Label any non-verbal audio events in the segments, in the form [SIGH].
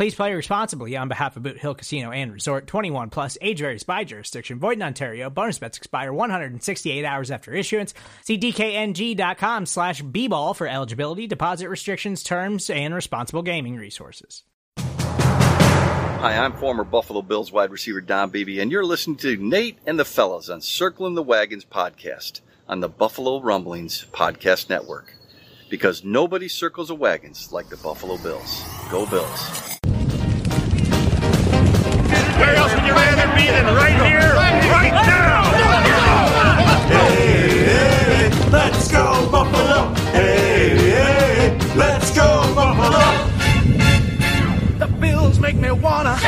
Please play responsibly on behalf of Boot Hill Casino and Resort 21 plus age varies by jurisdiction. Void in Ontario. Bonus bets expire 168 hours after issuance. See DKNG.com slash B ball for eligibility, deposit restrictions, terms, and responsible gaming resources. Hi, I'm former Buffalo Bills wide receiver Don Beebe, and you're listening to Nate and the Fellas on Circling the Wagons podcast on the Buffalo Rumblings Podcast Network. Because nobody circles the wagons like the Buffalo Bills. Go Bills. Where else would you rather be than right here, right now? Hey, hey, let's go Buffalo. Hey, hey, let's go Buffalo. The Bills make me wanna.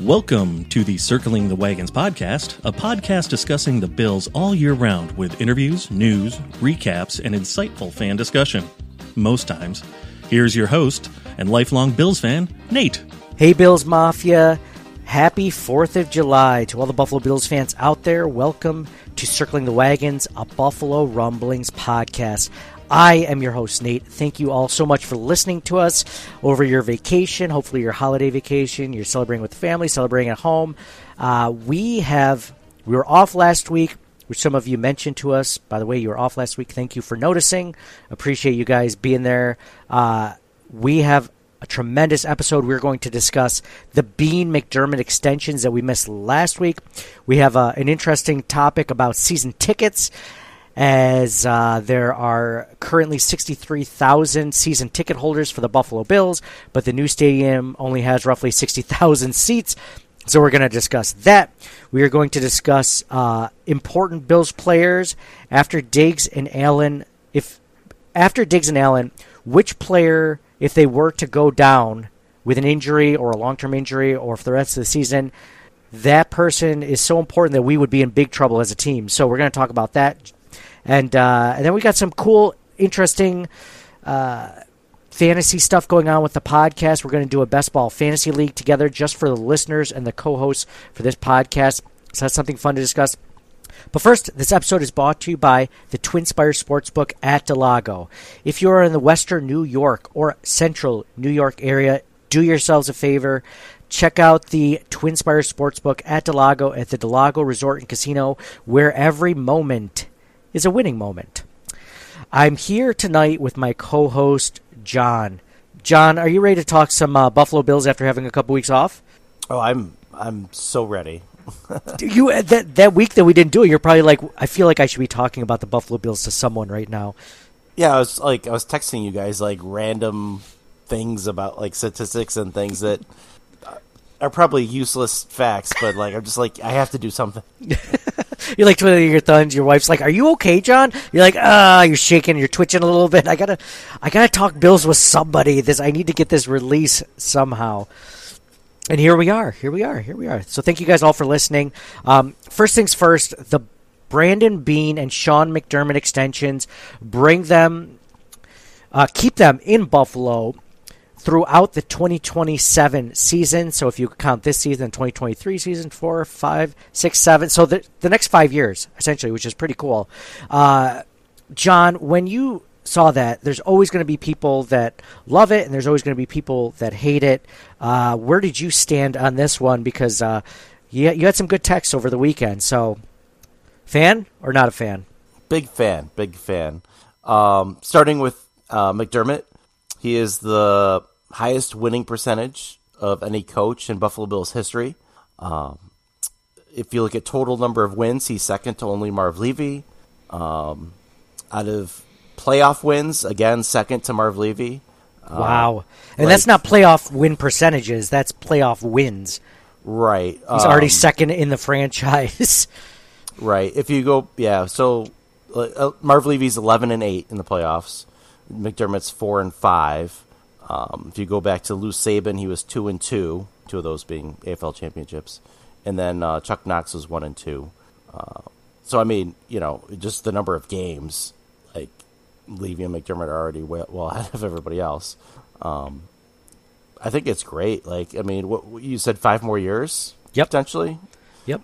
Welcome to the Circling the Wagons podcast, a podcast discussing the Bills all year round with interviews, news, recaps, and insightful fan discussion. Most times. Here's your host and lifelong Bills fan, Nate. Hey, Bills Mafia. Happy 4th of July to all the Buffalo Bills fans out there. Welcome to Circling the Wagons, a Buffalo Rumblings podcast. I am your host, Nate. Thank you all so much for listening to us over your vacation, hopefully your holiday vacation. You're celebrating with family, celebrating at home. Uh, we have, we were off last week, which some of you mentioned to us. By the way, you were off last week. Thank you for noticing. Appreciate you guys being there. Uh, we have a tremendous episode. We're going to discuss the Beane McDermott extensions that we missed last week. We have uh, an interesting topic about season tickets, as uh, there are currently 63,000 season ticket holders for the Buffalo Bills, but the new stadium only has roughly 60,000 seats. So we're going to discuss that. We are going to discuss uh, important Bills players after Diggs and Allen. If after Diggs and Allen, which player if they were to go down with an injury or a long term injury or for the rest of the season, that person is so important that we would be in big trouble as a team. So we're going to talk about that. And, uh, and then we got some cool, interesting uh, fantasy stuff going on with the podcast. We're going to do a best ball fantasy league together just for the listeners and the co hosts for this podcast. So that's something fun to discuss. But first, this episode is brought to you by the Twin Spires Sportsbook at del Lago. If you are in the western New York or central New York area, do yourselves a favor. Check out the Twin Spires Sportsbook at del Lago at the del Lago Resort and Casino, where every moment is a winning moment. I'm here tonight with my co host, John. John, are you ready to talk some uh, Buffalo Bills after having a couple weeks off? Oh, I'm I'm so ready. [LAUGHS] you uh, that that week that we didn't do it, you're probably like, I feel like I should be talking about the Buffalo Bills to someone right now. Yeah, I was like, I was texting you guys like random things about like statistics and things that are probably useless facts, but like I'm just like I have to do something. [LAUGHS] you're like twiddling your thumbs. Your wife's like, "Are you okay, John?" You're like, "Ah," you're shaking, you're twitching a little bit. I gotta, I gotta talk Bills with somebody. This I need to get this release somehow. And here we are. Here we are. Here we are. So thank you guys all for listening. Um, first things first, the Brandon Beane and Sean McDermott extensions, bring them, uh, keep them in Buffalo throughout the 2027 season. So if you count this season, 2023 season, four, five, six, seven. So the, the next five years, essentially, which is pretty cool. Uh, John, when you saw that, there's always going to be people that love it, and there's always going to be people that hate it. Uh, where did you stand on this one? Because uh, you, you had some good texts over the weekend. So, fan or not a fan? Big fan, big fan. Um, starting with uh, McDermott, he is the highest winning percentage of any coach in Buffalo Bills history. Um, if you look at total number of wins, he's second to only Marv Levy. Um, out of playoff wins, again, second to Marv Levy. Wow. And like- that's not playoff win percentages, that's playoff wins. Right. He's already um, second in the [LAUGHS] franchise. Right. If you go, yeah. So uh, uh, Marv Levy's eleven and eight in the playoffs. McDermott's four and five. Um, if you go back to Lou Saban, he was two and two. Two of those being AFL championships, and then uh, Chuck Knox was one and two. Uh, so I mean, you know, just the number of games, Levy and McDermott are already well, [LAUGHS] well ahead of everybody else. Um, I think it's great. Like, I mean, what you said five more years, Yep. potentially. yep.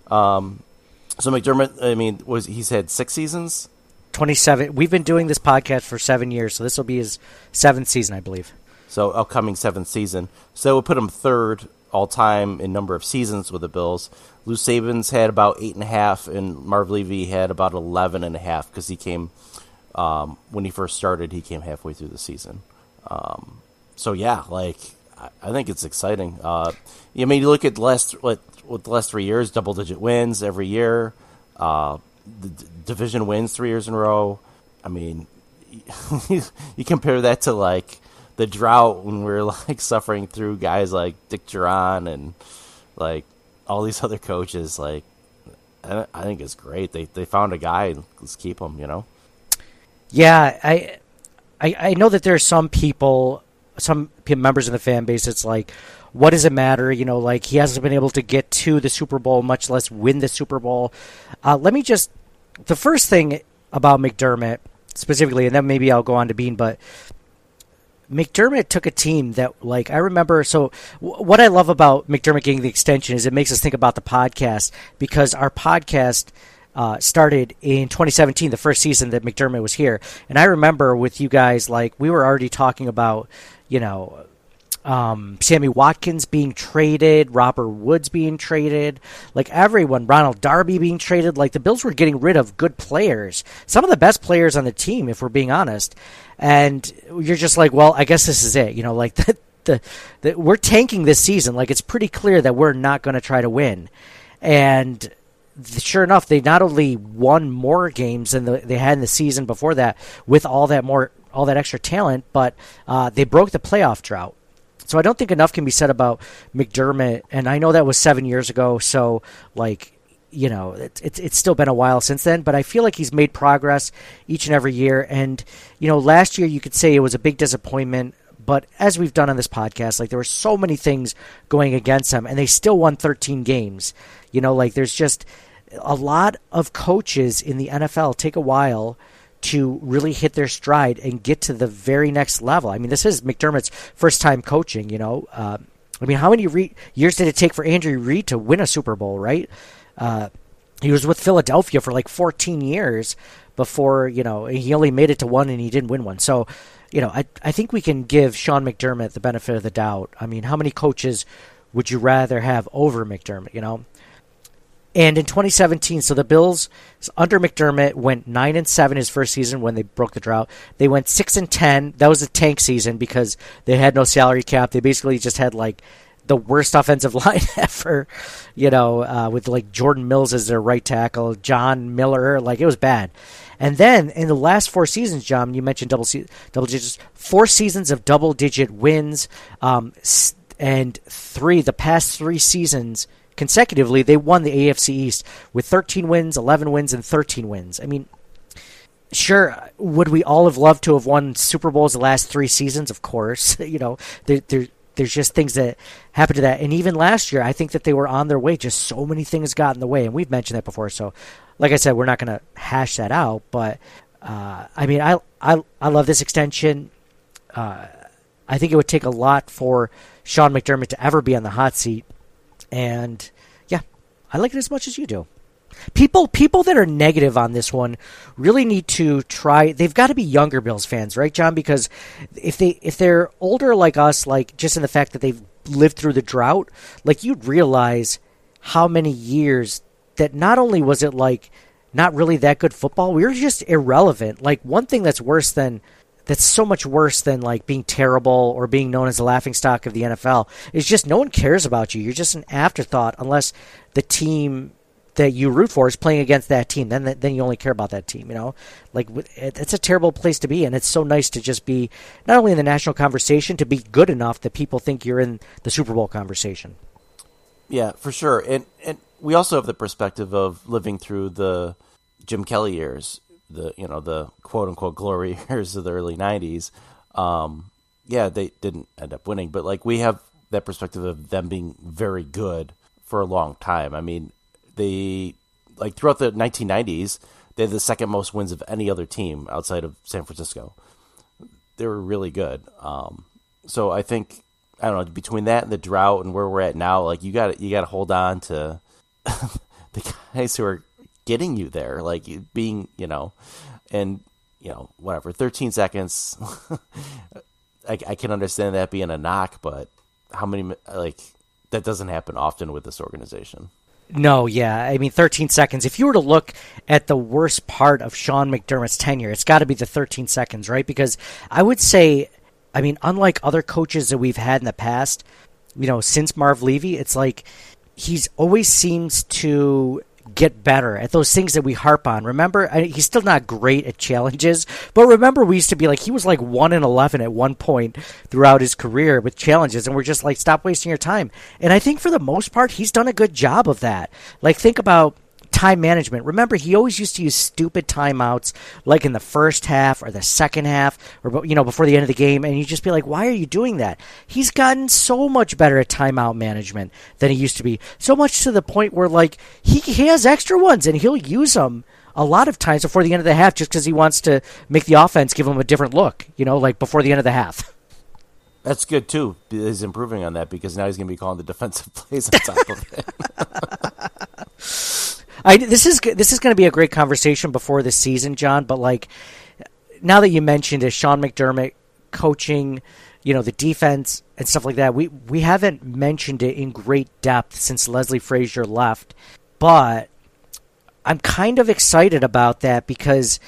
So McDermott, I mean, was he's had six seasons? 27. We've been doing this podcast for seven years, so this will be his seventh season, I believe. So upcoming seventh season. So would put him third all time in number of seasons with the Bills. Lou Saban's had about eight and a half, and Marv Levy had about eleven and a half because he came um, when he first started. He came halfway through the season. Um, so yeah, like I, I think it's exciting. Uh, I mean, you look at the last with the last three years, double digit wins every year. Uh, the d- division wins three years in a row. I mean, [LAUGHS] you compare that to like the drought when we are [LAUGHS] like suffering through guys like Dick Jauron and like all these other coaches. Like, I, I think it's great. They they found a guy let's keep him. You know. Yeah, I, I, I know that there are some people, some members of the fan base. It's like, what does it matter? You know, like he hasn't been able to get to the Super Bowl, much less win the Super Bowl. Uh, let me just, the first thing about McDermott specifically, and then maybe I'll go on to Beane, but McDermott took a team that, like, I remember. So, w- what I love about McDermott getting the extension is it makes us think about the podcast because our podcast uh, started in 2017, the first season that McDermott was here. And I remember with you guys, like, we were already talking about, you know, um, Sammy Watkins being traded, Robert Woods being traded, like everyone, Ronald Darby being traded. Like the Bills were getting rid of good players, some of the best players on the team, if we're being honest. And you're just like, well, I guess this is it. You know, like [LAUGHS] the, the, the we're tanking this season. Like it's pretty clear that we're not going to try to win. And sure enough, they not only won more games than they had in the season before that with all that more all that extra talent, but uh, they broke the playoff drought. So I don't think enough can be said about McDermott, and I know that was seven years ago. So like, you know, it's it's, it's still been a while since then, but I feel like he's made progress each and every year. And you know, last year you could say it was a big disappointment. But as we've done on this podcast, like there were so many things going against him, and they still won 13 games. You know, like there's just a lot of coaches in the NFL take a while to really hit their stride and get to the very next level. I mean, this is McDermott's first time coaching. You know, uh, I mean, how many re- years did it take for Andrew Reid to win a Super Bowl? Right? Uh, he was with Philadelphia for like 14 years before you know he only made it to one and he didn't win one. So, you know, I I think we can give Sean McDermott the benefit of the doubt. I mean, how many coaches would you rather have over McDermott? You know. And in 2017, so the Bills under McDermott went nine and seven his first season when they broke the drought. They went six and ten. That was a tank season because they had no salary cap. They basically just had like the worst offensive [LAUGHS] line ever. You know, uh, with like Jordan Mills as their right tackle, John Miller. Like it was bad. And then in the last four seasons, John, you mentioned double se- double digits. Four seasons of double digit wins, um, and three the past three seasons consecutively, they won the AFC East with 13 wins, 11 wins, and 13 wins. I mean, sure, would we all have loved to have won Super Bowls the last three seasons? Of course, [LAUGHS] you know, there, there, there's just things that happened to that. And even last year, I think that they were on their way. Just so many things got in the way, and we've mentioned that before. So, like I said, we're not going to hash that out. But uh, I mean, I, I, I love this extension. Uh, I think it would take a lot for Sean McDermott to ever be on the hot seat and yeah, I like it as much as you do. People people that are negative on this one really need to try they've got to be younger Bills fans, right, John? Because if they if they're older like us, like just in the fact that they've lived through the drought, like you'd realize how many years that not only was it like not really that good football, we were just irrelevant. Like one thing that's worse than that's so much worse than like being terrible or being known as the laughing stock of the NFL It's just no one cares about you. You're just an afterthought unless the team that you root for is playing against that team. Then then you only care about that team. You know, like it's a terrible place to be, and it's so nice to just be not only in the national conversation to be good enough that people think you're in the Super Bowl conversation. Yeah, for sure, and and we also have the perspective of living through the Jim Kelly years, the you know the quote unquote glory [LAUGHS] years of the early '90s. Um, yeah, they didn't end up winning, but like we have that perspective of them being very good for a long time. I mean, they like throughout the 1990s, they had the second most wins of any other team outside of San Francisco. They were really good. Um, so I think I don't know between that and the drought and where we're at now, like you got you got to hold on to [LAUGHS] the guys who are getting you there, like being you know, and you know whatever, 13 seconds. [LAUGHS] I, I can understand that being a knock, but how many like that doesn't happen often with this organization. No, yeah. I mean, 13 seconds. If you were to look at the worst part of Sean McDermott's tenure, it's got to be the 13 seconds, right? Because I would say, I mean, unlike other coaches that we've had in the past, you know, since Marv Levy, it's like he's always seems to get better at those things that we harp on. Remember, I, he's still not great at challenges, but remember we used to be like he was like 1 in 11 at one point throughout his career with challenges and we're just like stop wasting your time. And I think for the most part he's done a good job of that. Like think about time management. Remember, he always used to use stupid timeouts, like in the first half or the second half, or you know, before the end of the game, and you just be like, "Why are you doing that?" He's gotten so much better at timeout management than he used to be. So much to the point where, like, he, he has extra ones and he'll use them a lot of times before the end of the half, just because he wants to make the offense give him a different look. You know, like before the end of the half. [LAUGHS] That's good too. He's improving on that because now he's going to be calling the defensive plays on top of it. [LAUGHS] I, this is this is going to be a great conversation before the season, John. But like now that you mentioned it, Sean McDermott coaching, you know, the defense and stuff like that. We we haven't mentioned it in great depth since Leslie Frazier left, but I'm kind of excited about that because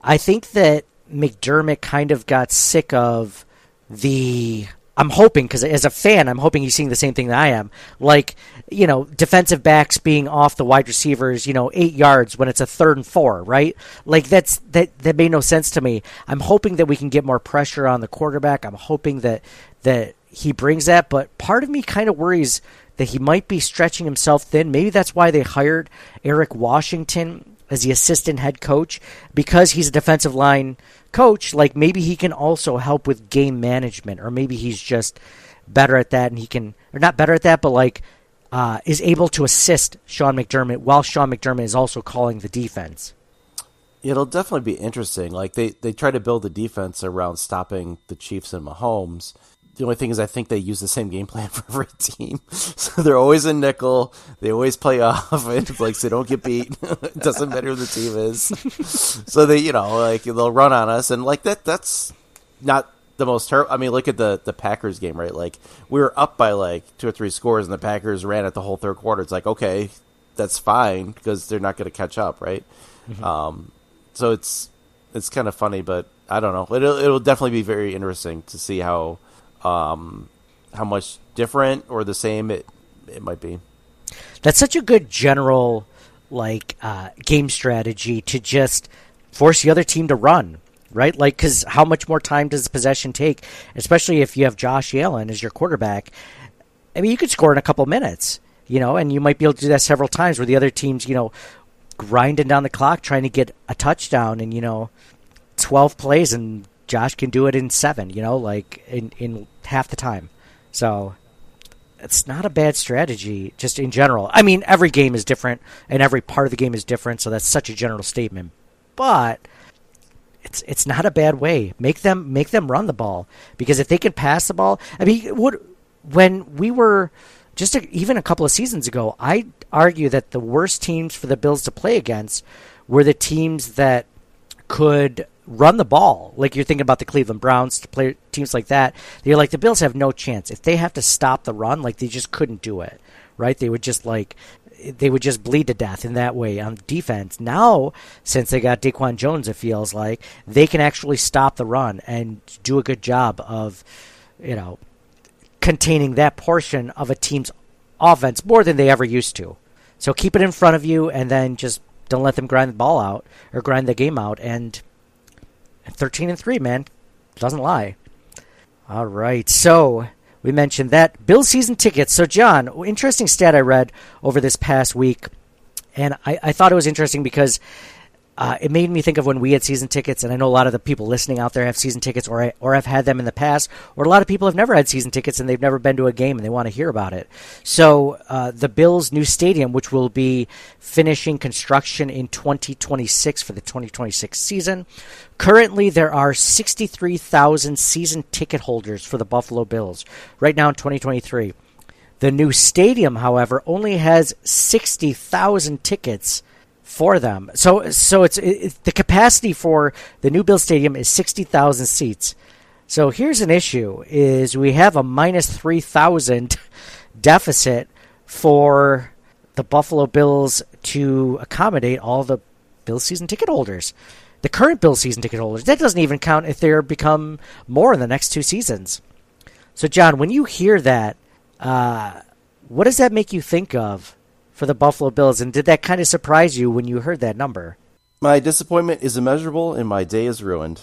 I think that McDermott kind of got sick of the I'm hoping because as a fan, I'm hoping he's seeing the same thing that I am. Like, you know, defensive backs being off the wide receivers, you know, eight yards when it's a third and four, right? Like that's that that made no sense to me. I'm hoping that we can get more pressure on the quarterback. I'm hoping that that he brings that, but part of me kind of worries that he might be stretching himself thin. Maybe that's why they hired Eric Washington as the assistant head coach because he's a defensive line coach, like maybe he can also help with game management, or maybe he's just better at that and he can, or not better at that, but like uh, is able to assist Sean McDermott while Sean McDermott is also calling the defense. It'll definitely be interesting. Like they, they try to build the defense around stopping the Chiefs and Mahomes, the only thing is, I think they use the same game plan [LAUGHS] for every team. So they're always in nickel. They always play [LAUGHS] off, and like so they don't get beat. [LAUGHS] it doesn't matter who the team is. so they, you know, like they'll run on us, and like that. That's not the most terrible. I mean, look at the the Packers game, right? Like we were up by like two or three scores, and the Packers ran it the whole third quarter. It's like okay, that's fine because they're not going to catch up, right? Mm-hmm. Um, so it's it's kind of funny, but I don't know. It'll it'll definitely be very interesting to see how um, how much different or the same it it might be. That's such a good general like uh, game strategy to just force the other team to run, right? Like, because how much more time does possession take, especially if you have Josh Allen as your quarterback? I mean, you could score in a couple minutes, you know, and you might be able to do that several times where the other team's, you know, grinding down the clock trying to get a touchdown and, you know, 12 plays and Josh can do it in seven, you know, like in, in half the time. So it's not a bad strategy, just in general. I mean, every game is different, and every part of the game is different, so that's such a general statement. But it's it's not a bad way. Make them make them run the ball because if they can pass the ball, I mean, what when we were just a, even a couple of seasons ago, I argue that the worst teams for the Bills to play against were the teams that could run the ball. Like you're thinking about the Cleveland Browns, to play teams like that. You're like the Bills have no chance if they have to stop the run. Like they just couldn't do it, right? They would just like they would just bleed to death in that way on defense. Now, since they got DaQuan Jones, it feels like they can actually stop the run and do a good job of, you know, containing that portion of a team's offense more than they ever used to. So keep it in front of you, and then just don't let them grind the ball out or grind the game out. And 13 and three, man, doesn't lie. All right, so we mentioned that Bill season tickets. So John, interesting stat I read over this past week, and I, I thought it was interesting because uh, it made me think of when we had season tickets, and I know a lot of the people listening out there have season tickets, or or have had them in the past, or a lot of people have never had season tickets and they've never been to a game and they want to hear about it. So uh, the Bills' new stadium, which will be finishing construction in 2026 for the 2026 season, currently there are 63,000 season ticket holders for the Buffalo Bills right now in 2023. The new stadium, however, only has 60,000 tickets for them. So so it's it, the capacity for the new Bill Stadium is 60,000 seats. So here's an issue is we have a minus 3,000 [LAUGHS] deficit for the Buffalo Bills to accommodate all the Bill season ticket holders. The current Bill season ticket holders. That doesn't even count if they become more in the next two seasons. So John, when you hear that, uh, what does that make you think of for the Buffalo Bills. And did that kind of surprise you when you heard that number? My disappointment is immeasurable and my day is ruined.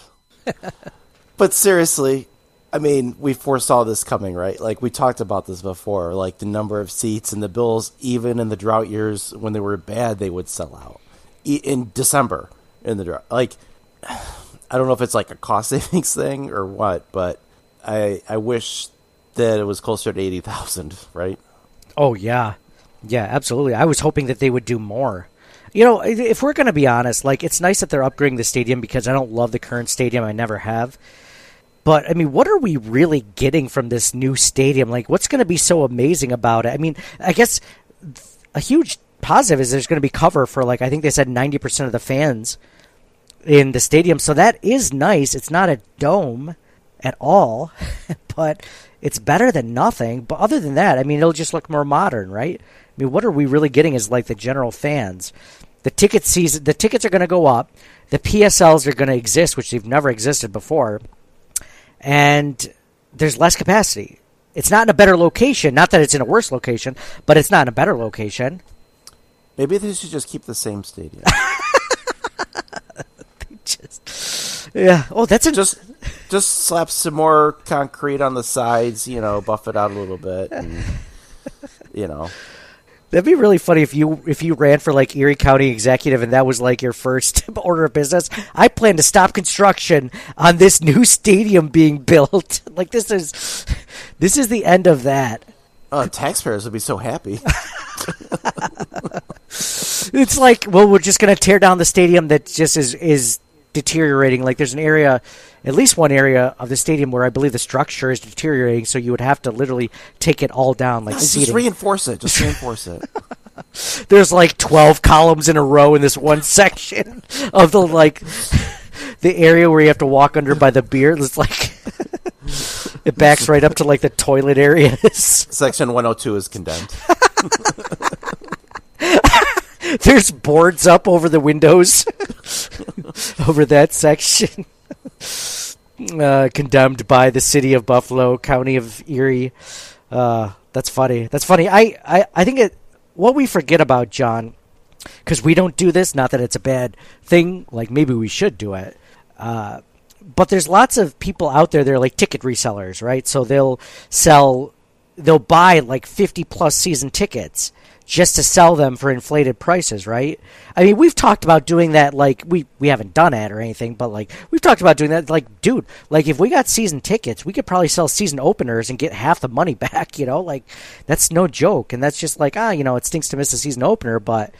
[LAUGHS] but seriously, I mean, we foresaw this coming, right? Like we talked about this before, like the number of seats and the Bills, even in the drought years when they were bad, they would sell out in December in the drought. Like, [SIGHS] I don't know if it's like a cost [LAUGHS] savings thing or what, but I I wish that it was closer to eighty thousand, right? Oh yeah, yeah, absolutely. I was hoping that they would do more. You know, if we're going to be honest, like it's nice that they're upgrading the stadium because I don't love the current stadium. I never have. But I mean, what are we really getting from this new stadium? Like, what's going to be so amazing about it? I mean, I guess a huge positive is there's going to be cover for like I think they said 90% of the fans in the stadium. So that is nice. It's not a dome at all, [LAUGHS] but it's better than nothing. But other than that, I mean, it'll just look more modern, right? I mean, what are we really getting as like the general fans? The ticket season, the tickets are going to go up. The PSLs are going to exist, which they've never existed before, and there's less capacity. It's not in a better location. Not that it's in a worse location, but it's not in a better location. Maybe they should just keep the same stadium. [LAUGHS] just, yeah. Oh, that's a, just just slap some more concrete on the sides. You know, buff it out a little bit, and you know. That'd be really funny if you if you ran for like Erie County executive and that was like your first [LAUGHS] order of business. I plan to stop construction on this new stadium being [LAUGHS] built. like this is this is the end of that. Oh, taxpayers would be so happy. [LAUGHS] it's like, well, we're just going to tear down the stadium that just is is deteriorating. Like there's an area, at least one area of the stadium where I believe the structure is deteriorating. So you would have to literally take it all down, like just seating. reinforce it. Just reinforce it. [LAUGHS] There's like 12 columns in a row in this one [LAUGHS] section of the like [LAUGHS] the area where you have to walk under by the beer. It's like it backs right up to like the toilet areas. Section 102 is condemned. [LAUGHS] There's boards up over the windows [LAUGHS] over that section. [LAUGHS] Uh, condemned by the city of Buffalo, county of Erie. Uh, that's funny. That's funny. I, I, I think it. What we forget about John, because we don't do this. Not that it's a bad thing. Like maybe we should do it. Uh, but there's lots of people out there. They're like ticket resellers, right? So they'll sell. They'll buy like 50 plus season tickets just to sell them for inflated prices, right? I mean, we've talked about doing that. Like we we haven't done it or anything, but like we've talked about doing that. Like, dude, like if we got season tickets, we could probably sell season openers and get half the money [LAUGHS] back. You know, like that's no joke, and that's just like ah, you know, it stinks to miss a season opener, but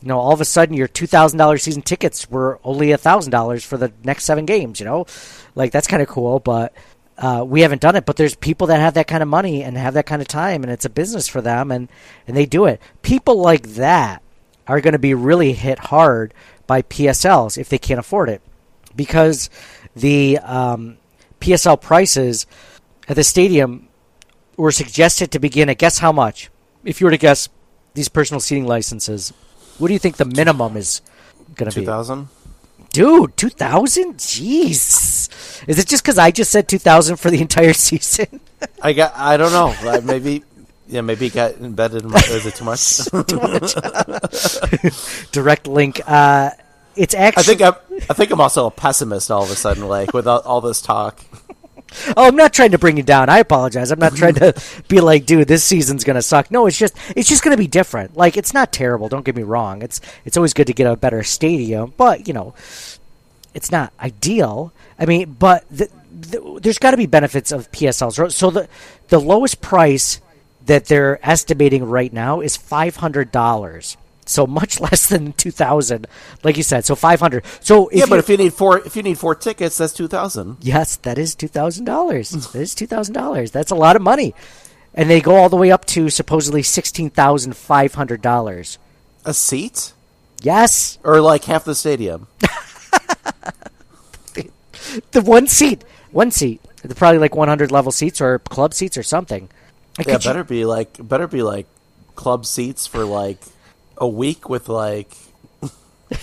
you know, all of a sudden your two thousand dollars season tickets were only thousand dollars for the next seven games. You know, like that's kind of cool, but uh, we haven't done it, but there's people that have that kind of money and have that kind of time, and it's a business for them, and and they do it. People like that are going to be really hit hard by PSLs if they can't afford it, because the um, PSL prices at the stadium were suggested to begin at guess how much? If you were to guess these personal seating licenses, what do you think the minimum is going to be? Two thousand. Dude, 2000? Jeez. Is it just because I just said 2000 for the [LAUGHS] entire season? I got. I don't know. Like maybe, Yeah, maybe it got embedded. In my, is it too much? [LAUGHS] [LAUGHS] Direct link. Uh, it's I actually. think I'm. I think I'm also a pessimist all of a sudden. Like with all, all this talk. Oh, I'm not trying to bring you down. I apologize. I'm not trying to be like, dude, this season's gonna suck. No, it's just it's just gonna be different. Like it's not terrible. Don't get me wrong. It's it's always good to get a better stadium, but you know, it's not ideal. I mean, but the, the, there's got to be benefits of PSLs. So the the lowest price that they're estimating right now is five hundred dollars. So much [LAUGHS] less than two thousand, like you said. So five hundred. So yeah, but if you need four, if you need four tickets, that's two thousand. Yes, that is two thousand dollars. That is two thousand dollars. That's a lot of money, and they go all the way up to supposedly sixteen thousand five hundred dollars. A seat, Yes, or like half the stadium. [LAUGHS] [LAUGHS] the one seat, one seat. They're probably like one hundred level seats or club seats or something. And Yeah, could you- better be like better be like club seats for like a week with like [LAUGHS] I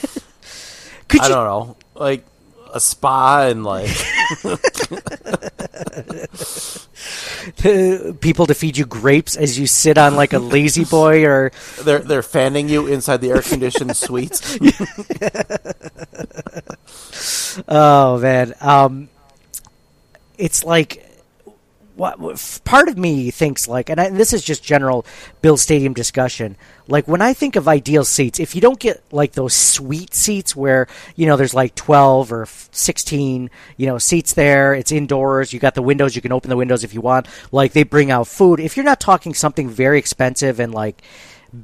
you, don't know, like a spa and like [LAUGHS] people to feed you grapes as you sit on like a lazy boy or they're they're fanning you inside the air conditioned [LAUGHS] suites. [LAUGHS] Oh man, um, it's like what, part of me thinks like, and I, this is just general Bill Stadium discussion. Like when I think of ideal seats, if you don't get like those sweet seats where you know there's like twelve or sixteen, you know, seats there, it's indoors, you got the windows, you can open the windows if you want. Like they bring out food. If you're not talking something very expensive and like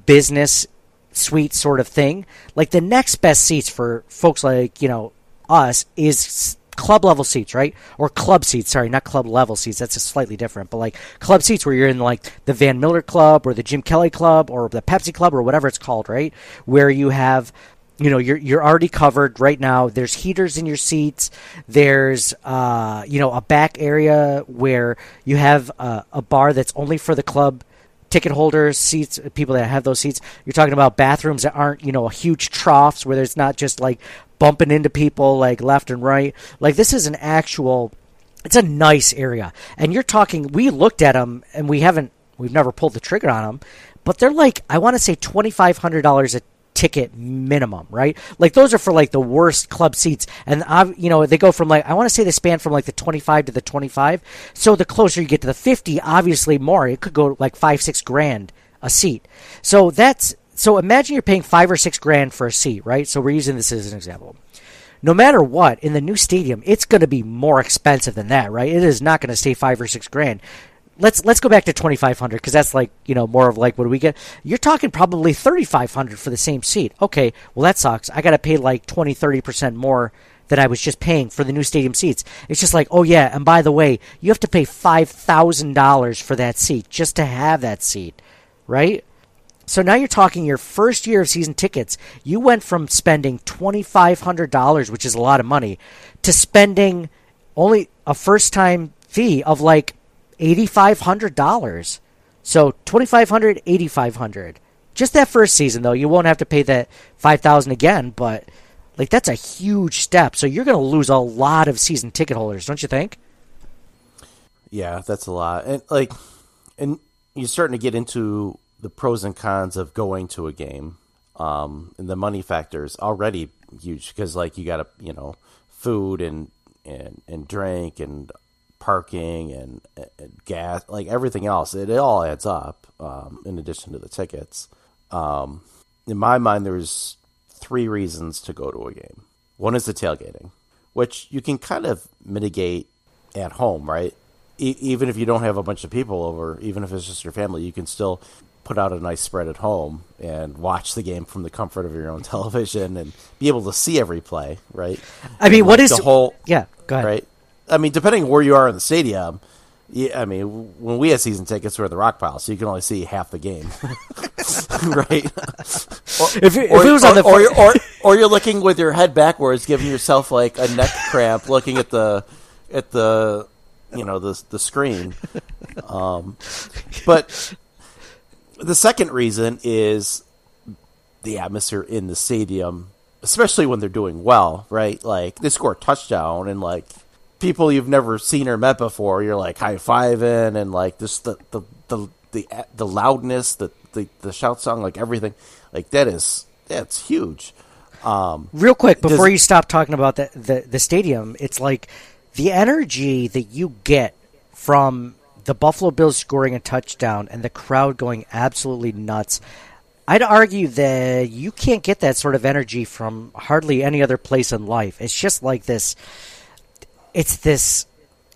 business suite sort of thing. Like the next best seats for folks like, you know, us is club level seats, right? Or club seats, sorry, not club level seats. That's slightly different. But like club seats where you're in like the Van Miller Club or the Jim Kelly Club or the Pepsi Club or whatever it's called, right? Where you have you know you're you're already covered right now there's heaters in your seats there's uh you know a back area where you have a, a bar that's only for the club ticket holders, seats, people that have those seats. You're talking about bathrooms that aren't, you know, huge troughs where there's not just like bumping into people like left and right. Like this is an actual, it's a nice area. And you're talking, we looked at them and we haven't, we've never pulled the trigger on them, but they're like, I want to say $2,500 a ticket minimum, right? Like those are for like the worst club seats, and I, you know, they go from like I want to say they span from like the twenty five to the twenty five. So the closer you get to the fifty, obviously more. It could go like five six grand a seat. So that's so imagine you're paying five or six grand for a seat, right? So we're using this as an example. No matter what, in the new stadium, it's going to be more expensive than that, right? It is not going to stay five or six grand let's let's go back to 2500 because that's like you know more of like what do we get? You're talking probably 3500 for the same seat. Okay well that sucks. I gotta pay like 20 30% more than i was just paying for the new stadium seats. It's just like oh yeah and by the way you have to pay $5000 for that seat just to have that seat right? So now you're talking your first year of season tickets. You went from spending twenty five hundred dollars, which is a lot of money, to spending only a first time fee of like eighty five hundred dollars. So twenty five hundred, eighty five hundred. Just that first season though, you won't have to pay that five thousand again, but like that's a huge step. So you're gonna lose a lot of season ticket holders, don't you think? Yeah, that's a lot. And like and you're starting to get into the pros and cons of going to a game. Um, and the money factor is already huge because like you got to, you know, food and and and drink and parking and, and gas, like everything else. It, it all adds up. Um, in addition to the tickets, um, in my mind, there's three reasons to go to a game. One is the tailgating, which you can kind of mitigate at home, right? E- even if you don't have a bunch of people over, even if it's just your family, you can still put out a nice spread at home and watch the game from the comfort of your own [LAUGHS] television and be able to see every play, right? I mean, And, what like, is the whole Yeah, go ahead. right? I mean, depending where you are in the stadium, yeah, I mean, when we had season tickets, we're at the Rock Pile, so you can only see half the game, [LAUGHS] right? Or, If it- if it was on the or, or, or, or you're looking with your head backwards, giving yourself like a neck cramp, looking at the at the you know the the screen. Um, but the second reason is the atmosphere in the stadium, especially when they're doing well, right? Like they score a touchdown and like people you've never seen or met before, you're like high fiving and like this the, the the the the loudness, the the, the shout song, like everything, like that is that's huge. Um, Real quick before Does- you stop talking about the, the the stadium, it's like the energy that you get from the Buffalo Bills scoring a touchdown and the crowd going absolutely nuts. I'd argue that you can't get that sort of energy from hardly any other place in life. It's just like this it's this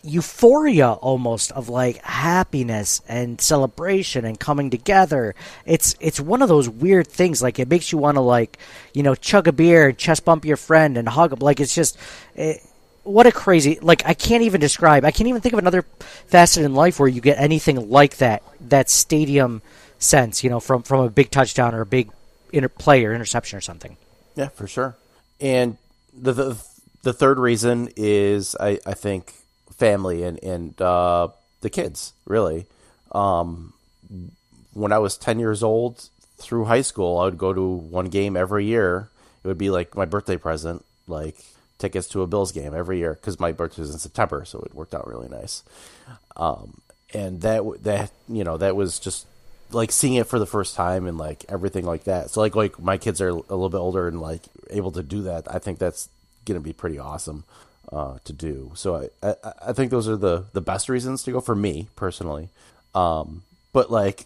euphoria almost of like happiness and celebration and coming together. It's it's one of those weird things. Like it makes you want to like you know chug a beer, and chest bump your friend, and hug him. Like it's just. It, what a crazy like I can't even describe. I can't even think of another facet in life where you get anything like that that stadium sense, you know, from from a big touchdown or a big inter- play or interception or something. Yeah, for sure. And the the, the third reason is I, I think family and and uh, the kids really. Um, when I was ten years old through high school, I would go to one game every year. It would be like my birthday present, like tickets to a Bills game every year because my birthday was in September, so it worked out really nice. Um, and that that you know that was just like seeing it for the first time and like everything like that. So like like my kids are a little bit older and like able to do that. I think that's gonna be pretty awesome uh, to do. So I, I I think those are the the best reasons to go for me personally. Um, but like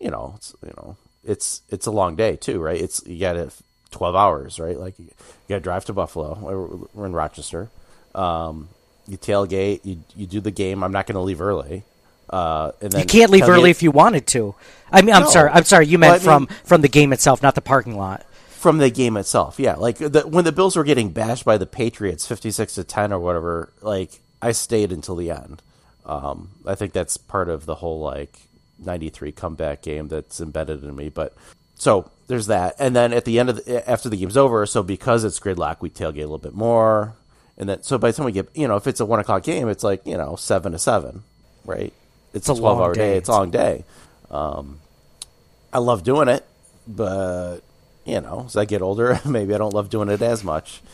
you know it's you know it's it's a long day too, right? It's you got it twelve hours, right? Like you got to drive to Buffalo. We're, in Rochester. Um, you tailgate. You you do the game. I'm not going to leave early. Uh, and then You can't leave early if you wanted to. I mean, I'm No. sorry. I'm sorry. You Well, meant from mean- from the game itself, not the parking lot. From the game itself. Yeah, like the, when the Bills were getting bashed by the Patriots, fifty-six to ten or whatever. Like I stayed until the end. Um, I think that's part of the whole like '93 comeback game that's embedded in me. But so there's that, and then at the end of the, after the game's over, so because it's gridlock, we tailgate a little bit more, and then so by the time we get, you know, if it's a one o'clock game, it's like you know seven to seven, right? It's, a a twelve hour day. day. It's a long day. Um, I love doing it, but you know, as I get older, [LAUGHS] maybe I don't love doing it as much. [LAUGHS]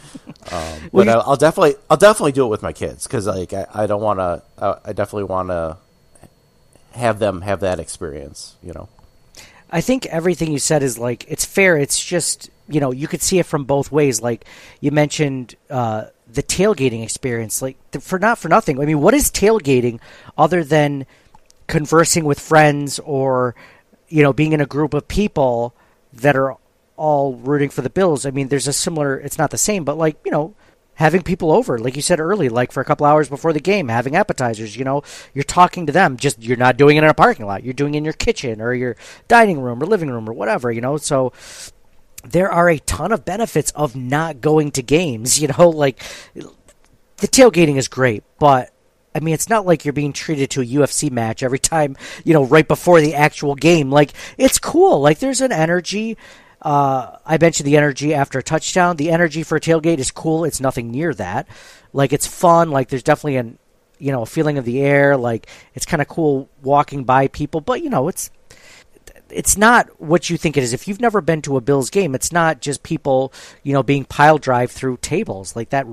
Um, but I'll, I'll definitely, I'll definitely do it with my kids because like I, I don't want to, I, I definitely want to have them have that experience. You know, I think everything you said is like it's fair. It's just you know you could see it from both ways. Like you mentioned uh, the tailgating experience. Like for not for nothing. I mean, what is tailgating other than conversing with friends or you know being in a group of people that are all rooting for the Bills? I mean, there's a similar. It's not the same, but like you know. Having people over, like you said early, like for a couple hours before the game, having appetizers, you know, you're talking to them. Just you're not doing it in a parking lot. You're doing it in your kitchen or your dining room or living room or whatever, you know. So there are a ton of benefits of not going to games. [LAUGHS] You know, like the tailgating is great, but I mean, it's not like you're being treated to a UFC match every time, you know, right before the actual game. Like, it's cool. Like, there's an energy. Uh, I mentioned the energy after a touchdown. The energy for a tailgate is cool. It's nothing near that. Like, it's fun. Like, there's definitely an, you know, a feeling of the air. Like, it's kind of cool walking by people, but, you know, it's, it's not what you think it is. If you've never been to a Bills game, it's not just people, you know, being pile drive through tables like that.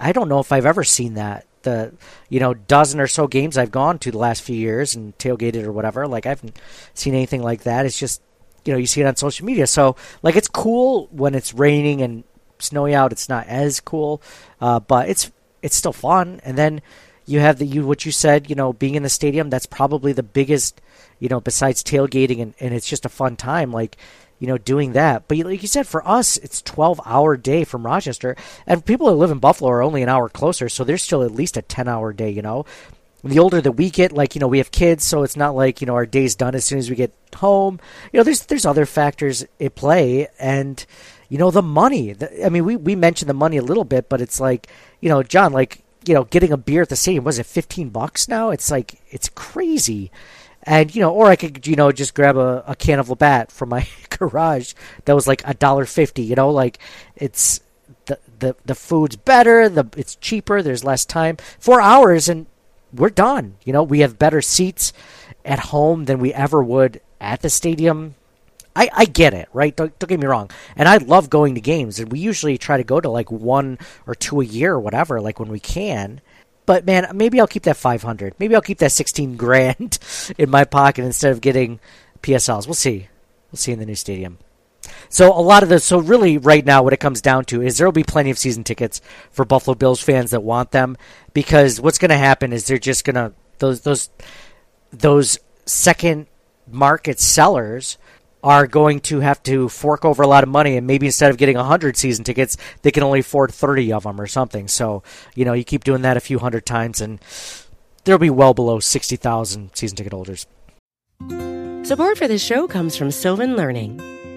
I don't know if I've ever seen that. The you know dozen or so games I've gone to the last few years and tailgated or whatever. Like I haven't seen anything like that. It's just you know you see it on social media. So like it's cool when it's raining and snowy out. It's not as cool, uh, but it's it's still fun. And then you have the you what you said. You know, being in the stadium. That's probably the biggest. You know, besides tailgating and, and it's just a fun time. Like you know, doing that. But like you said, for us, it's twelve hour day from Rochester, and people who live in Buffalo are only an hour closer, so there's still at least a ten hour day. You know, the older that we get, like you know, we have kids, so it's not like you know our day's done as soon as we get home. You know, there's there's other factors at play, and you know the money. The, I mean, we we mentioned the money a little bit, but it's like you know, John, like you know, getting a beer at the stadium was it fifteen bucks now? It's like it's crazy and you know, or I could you know just grab a, a can of Labatt from my [LAUGHS] garage that was like a dollar fifty. You know, like it's the the the food's better, the it's cheaper, there's less time, four hours, and we're done. You know, we have better seats at home than we ever would at the stadium. I, I get it, right? Don't, don't get me wrong. And I love going to games, and we usually try to go to like one or two a year or whatever, like when we can. but man, maybe I'll keep that 500. Maybe I'll keep that 16 grand [LAUGHS] in my pocket instead of getting PSLs. We'll see. We'll see in the new stadium. So a lot of the so really right now what it comes down to is there will be plenty of season tickets for Buffalo Bills fans that want them because what's going to happen is they're just going to those those those second market sellers are going to have to fork over a lot of money and maybe instead of getting 100 season tickets they can only afford 30 of them or something so you know you keep doing that a few hundred times and there'll be well below 60,000 season ticket holders Support for this show comes from Sylvan Learning.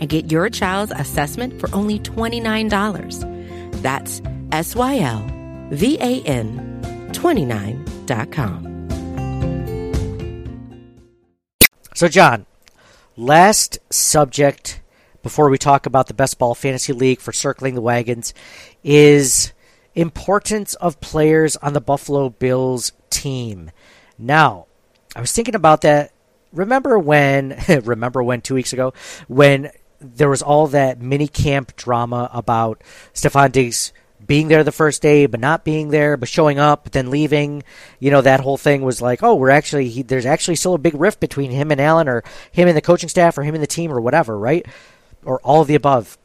and get your child's assessment for only $29. That's S Y L V A N 29.com. So, John, last subject before we talk about the best ball fantasy league for circling the wagons is importance of players on the Buffalo Bills team. Now, I was thinking about that. Remember when? [LAUGHS] remember when two weeks ago when there was all that mini camp drama about Stefon Diggs being there the first day, but not being there, but showing up, but then leaving. You know, that whole thing was like, oh, we're actually, he, there's actually still a big rift between him and Allen, or him and the coaching staff, or him and the team, or whatever, right? Or all of the above.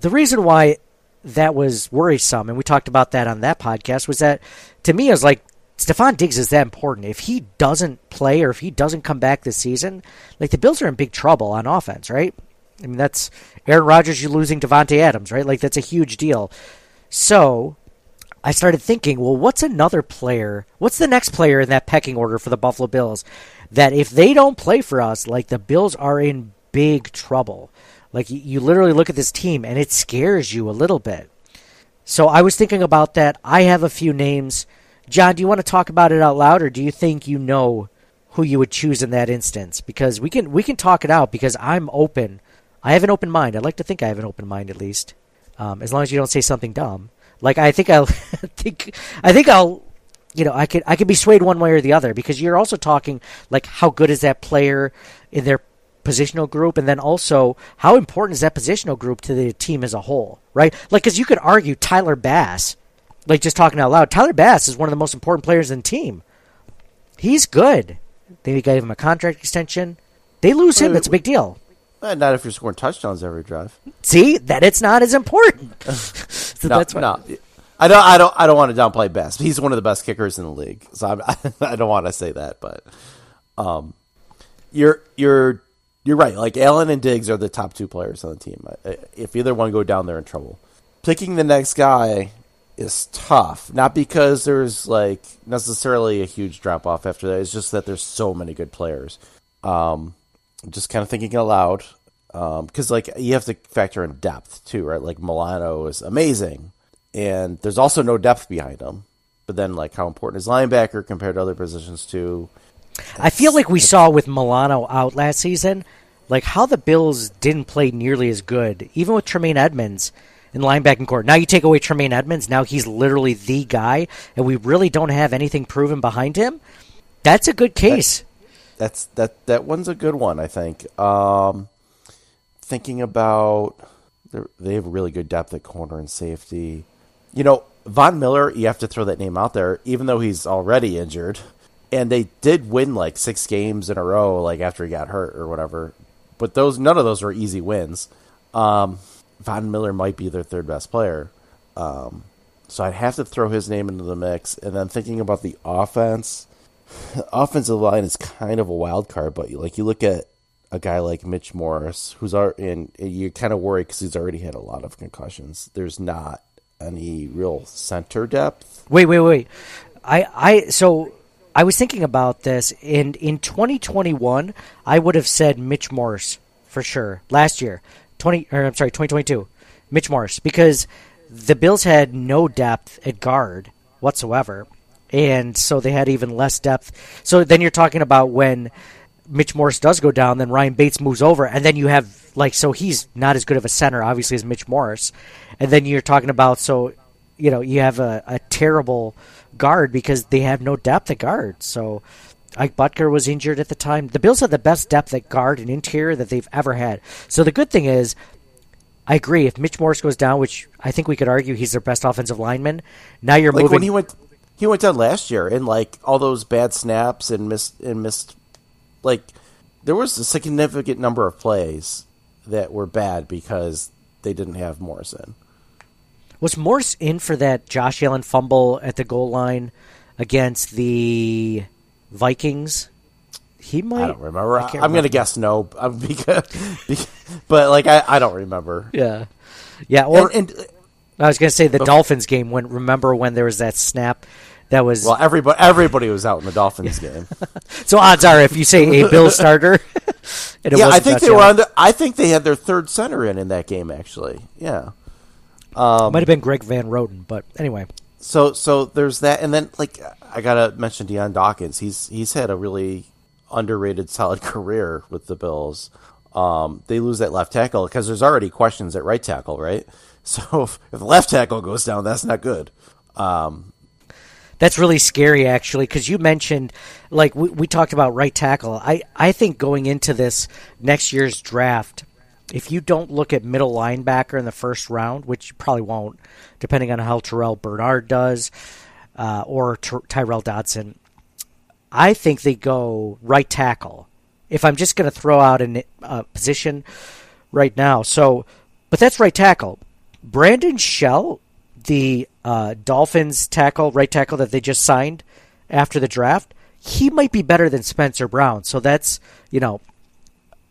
The reason why that was worrisome, and we talked about that on that podcast, was that to me, I was like, Stefon Diggs is that important. If he doesn't play or if he doesn't come back this season, like the Bills are in big trouble on offense, right? I mean, that's Aaron Rodgers, you're losing Davante Adams, right? Like, that's a huge deal. So I started thinking, well, what's another player? What's the next player in that pecking order for the Buffalo Bills that if they don't play for us, like the Bills are in big trouble? Like you, you literally look at this team and it scares you a little bit. So I was thinking about that. I have a few names. John, do you want to talk about it out loud, or do you think you know who you would choose in that instance? Because we can we can talk it out. Because I'm open. I have an open mind. I'd like to think I have an open mind at least um, as long as you don't say something dumb. Like I think I'll [LAUGHS] think I think I'll you know I could I could be swayed one way or the other because you're also talking like how good is that player in their positional group? And then also how important is that positional group to the team as a whole right? Like because you could argue Tyler Bass like just talking out loud Tyler Bass is one of the most important players in the team. He's good. They gave him a contract extension. They lose him. That's a big deal not if you're scoring touchdowns every drive. See that it's not as important. [LAUGHS] so no, that's why. no. I don't. I don't. I don't want to downplay Bass. He's one of the best kickers in the league. So I'm, [LAUGHS] I don't want to say that, but um, you're you're you're right. Like Allen and Diggs are the top two players on the team. If either one go down, they're in trouble. Picking the next guy is tough. Not because there's like necessarily a huge drop off after that. It's just that there's so many good players. Um, just kind of thinking aloud because um, like you have to factor in depth too, right? Like Milano is amazing, and there's also no depth behind him. But then, like, how important is linebacker compared to other positions too? I feel like we saw with Milano out last season, like how the Bills didn't play nearly as good, even with Tremaine Edmunds in linebacking court. Now you take away Tremaine Edmunds, now he's literally the guy, and we really don't have anything proven behind him. That's a good case that's that that one's a good one. I think. Um, thinking about they have really good depth at corner and safety. You know, Von Miller, you have to throw that name out there, even though he's already injured. And they did win like six games in a row, like after he got hurt or whatever. But those none of those were easy wins. Um, Von Miller might be their third best player. Um, so I'd have to throw his name into the mix. And then thinking about the offense, offensive line is kind of a wild card, but like you look at a guy like Mitch Morse, who's our, and you kind of worry because he's already had a lot of concussions. There's not any real center depth. Wait, wait, wait. I, I, so I was thinking about this in in 2021. I would have said Mitch Morse for sure. Last year, 20, or I'm sorry, 2022, Mitch Morse because the Bills had no depth at guard whatsoever, and so they had even less depth. So then you're talking about when Mitch Morse does go down, then Ryan Bates moves over, and then you have like so he's not as good of a center, obviously, as Mitch Morse, and then you're talking about so you know you have a, a terrible guard because they have no depth at guard. So Ike Boettger was injured at the time. The Bills have the best depth at guard and interior that they've ever had. So the good thing is, I agree. If Mitch Morse goes down, which I think we could argue he's their best offensive lineman, now you're like moving. when he went, he went down last year, and like all those bad snaps and missed and missed, like there was a significant number of plays that were bad because they didn't have Morrison. Was Morse in for that Josh Allen fumble at the goal line against the Vikings? He might. I don't remember. I am going to guess no, [LAUGHS] um, because, because, but like I, I don't remember. Yeah, yeah. Or And, and I was going to say the Dolphins game. When remember when there was that snap that was well, everybody everybody was out in the Dolphins game. [LAUGHS] so odds are if you say a Bill [LAUGHS] starter. [LAUGHS] yeah, I think they were on. The, I think they had their third center in in that game. Actually, yeah. might have been Greg Van Roten, but anyway. So so there's that, and then like I gotta mention Dion Dawkins. He's he's had a really underrated, solid career with the Bills. Um, they lose that left tackle because there's already questions at right tackle, right? So if, if left tackle goes down, that's not good. Um, That's really scary, actually, because you mentioned, like we, we talked about right tackle. I, I think going into this next year's draft, if you don't look at middle linebacker in the first round, which you probably won't, depending on how Terrell Bernard does, uh, or Ty- Tyrel Dodson, I think they go right tackle. If I'm just going to throw out a uh, position right now, so, but that's right tackle. Brandon Shell, the uh, Dolphins tackle, right tackle that they just signed after the draft, he might be better than Spencer Brown. So that's you know,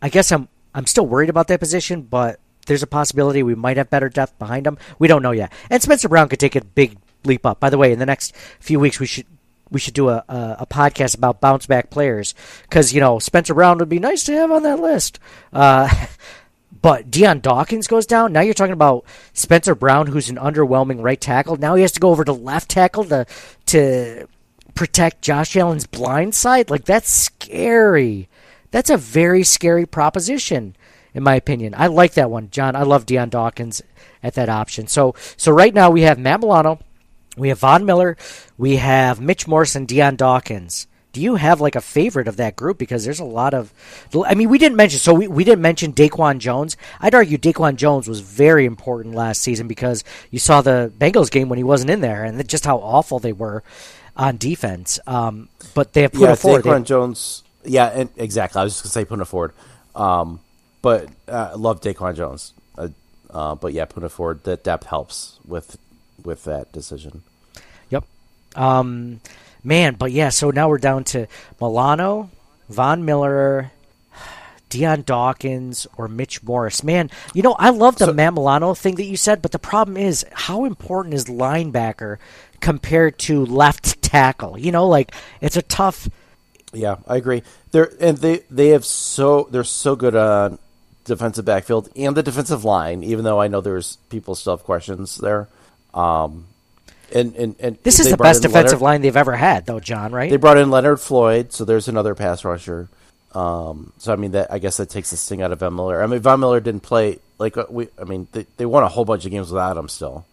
I guess I'm I'm still worried about that position, but there's a possibility we might have better depth behind him. We don't know yet. And Spencer Brown could take a big leap up. By the way, in the next few weeks, we should we should do a a, a podcast about bounce back players because you know Spencer Brown would be nice to have on that list. Uh, [LAUGHS] but Dion Dawkins goes down. Now you're talking about Spencer Brown, who's an underwhelming right tackle. Now he has to go over to left tackle to to protect Josh Allen's blind side. Like that's scary. That's a very scary proposition, in my opinion. I like that one, John. I love Dion Dawkins at that option. So so right now we have Matt Milano, we have Von Miller, we have Mitch Morrison, Dion Dawkins. Do you have like a favorite of that group? Because there's a lot of, I mean, we didn't mention so we, we didn't mention DaQuan Jones. I'd argue DaQuan Jones was very important last season because you saw the Bengals game when he wasn't in there and just how awful they were on defense. Um, but they have put yeah, forward. DaQuan Jones. Yeah, and exactly. I was just gonna say Poona Ford, um, but uh, I love DaQuan Jones. Uh, uh, but yeah, Poona Ford. That depth helps with with that decision. Yep. Um, man, but yeah, so now we're down to Milano, Von Miller, Dion Dawkins, or Mitch Morse. Man, you know, I love the So- Matt Milano thing that you said, but the problem is how important is linebacker compared to left tackle? You know, like it's a tough. Yeah, I agree. They're and they they have so they're so good on defensive backfield and the defensive line. Even though I know there's people still have questions there. Um, and and and This is the best defensive Leonard- line they've ever had, though, John. Right? They brought in Leonard Floyd, so there's another pass rusher. Um, so I mean that I guess that takes the sting out of Von Miller. I mean Von Miller didn't play like uh, we. I mean they they won a whole bunch of games without him still.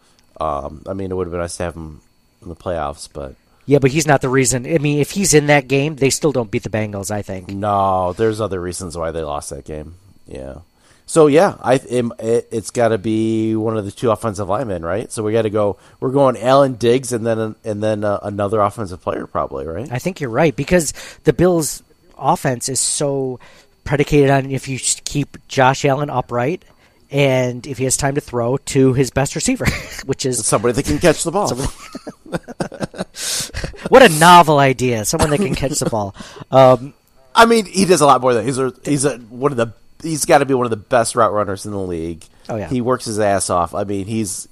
Um, I mean it would have been nice to have him in the playoffs, but yeah, but he's not the reason. I mean, if he's in that game, they still don't beat the Bengals. I think. no, there's other reasons why they lost that game. Yeah. So yeah, I it, it, it's got to be one of the two offensive linemen, right? So we got to go. We're going Allen Diggs and then and then uh, another offensive player, probably, right? I think you're right because the Bills' offense is so predicated on if you keep Josh Allen upright and if he has time to throw to his best receiver, [LAUGHS] which is Somebody that can catch the ball. [LAUGHS] what a novel idea! Someone that can catch the ball. Um, I mean, he does a lot more than he's a, he's a, one of the he's got to be one of the best route runners in the league. Oh, yeah. he works his ass off. I mean, he's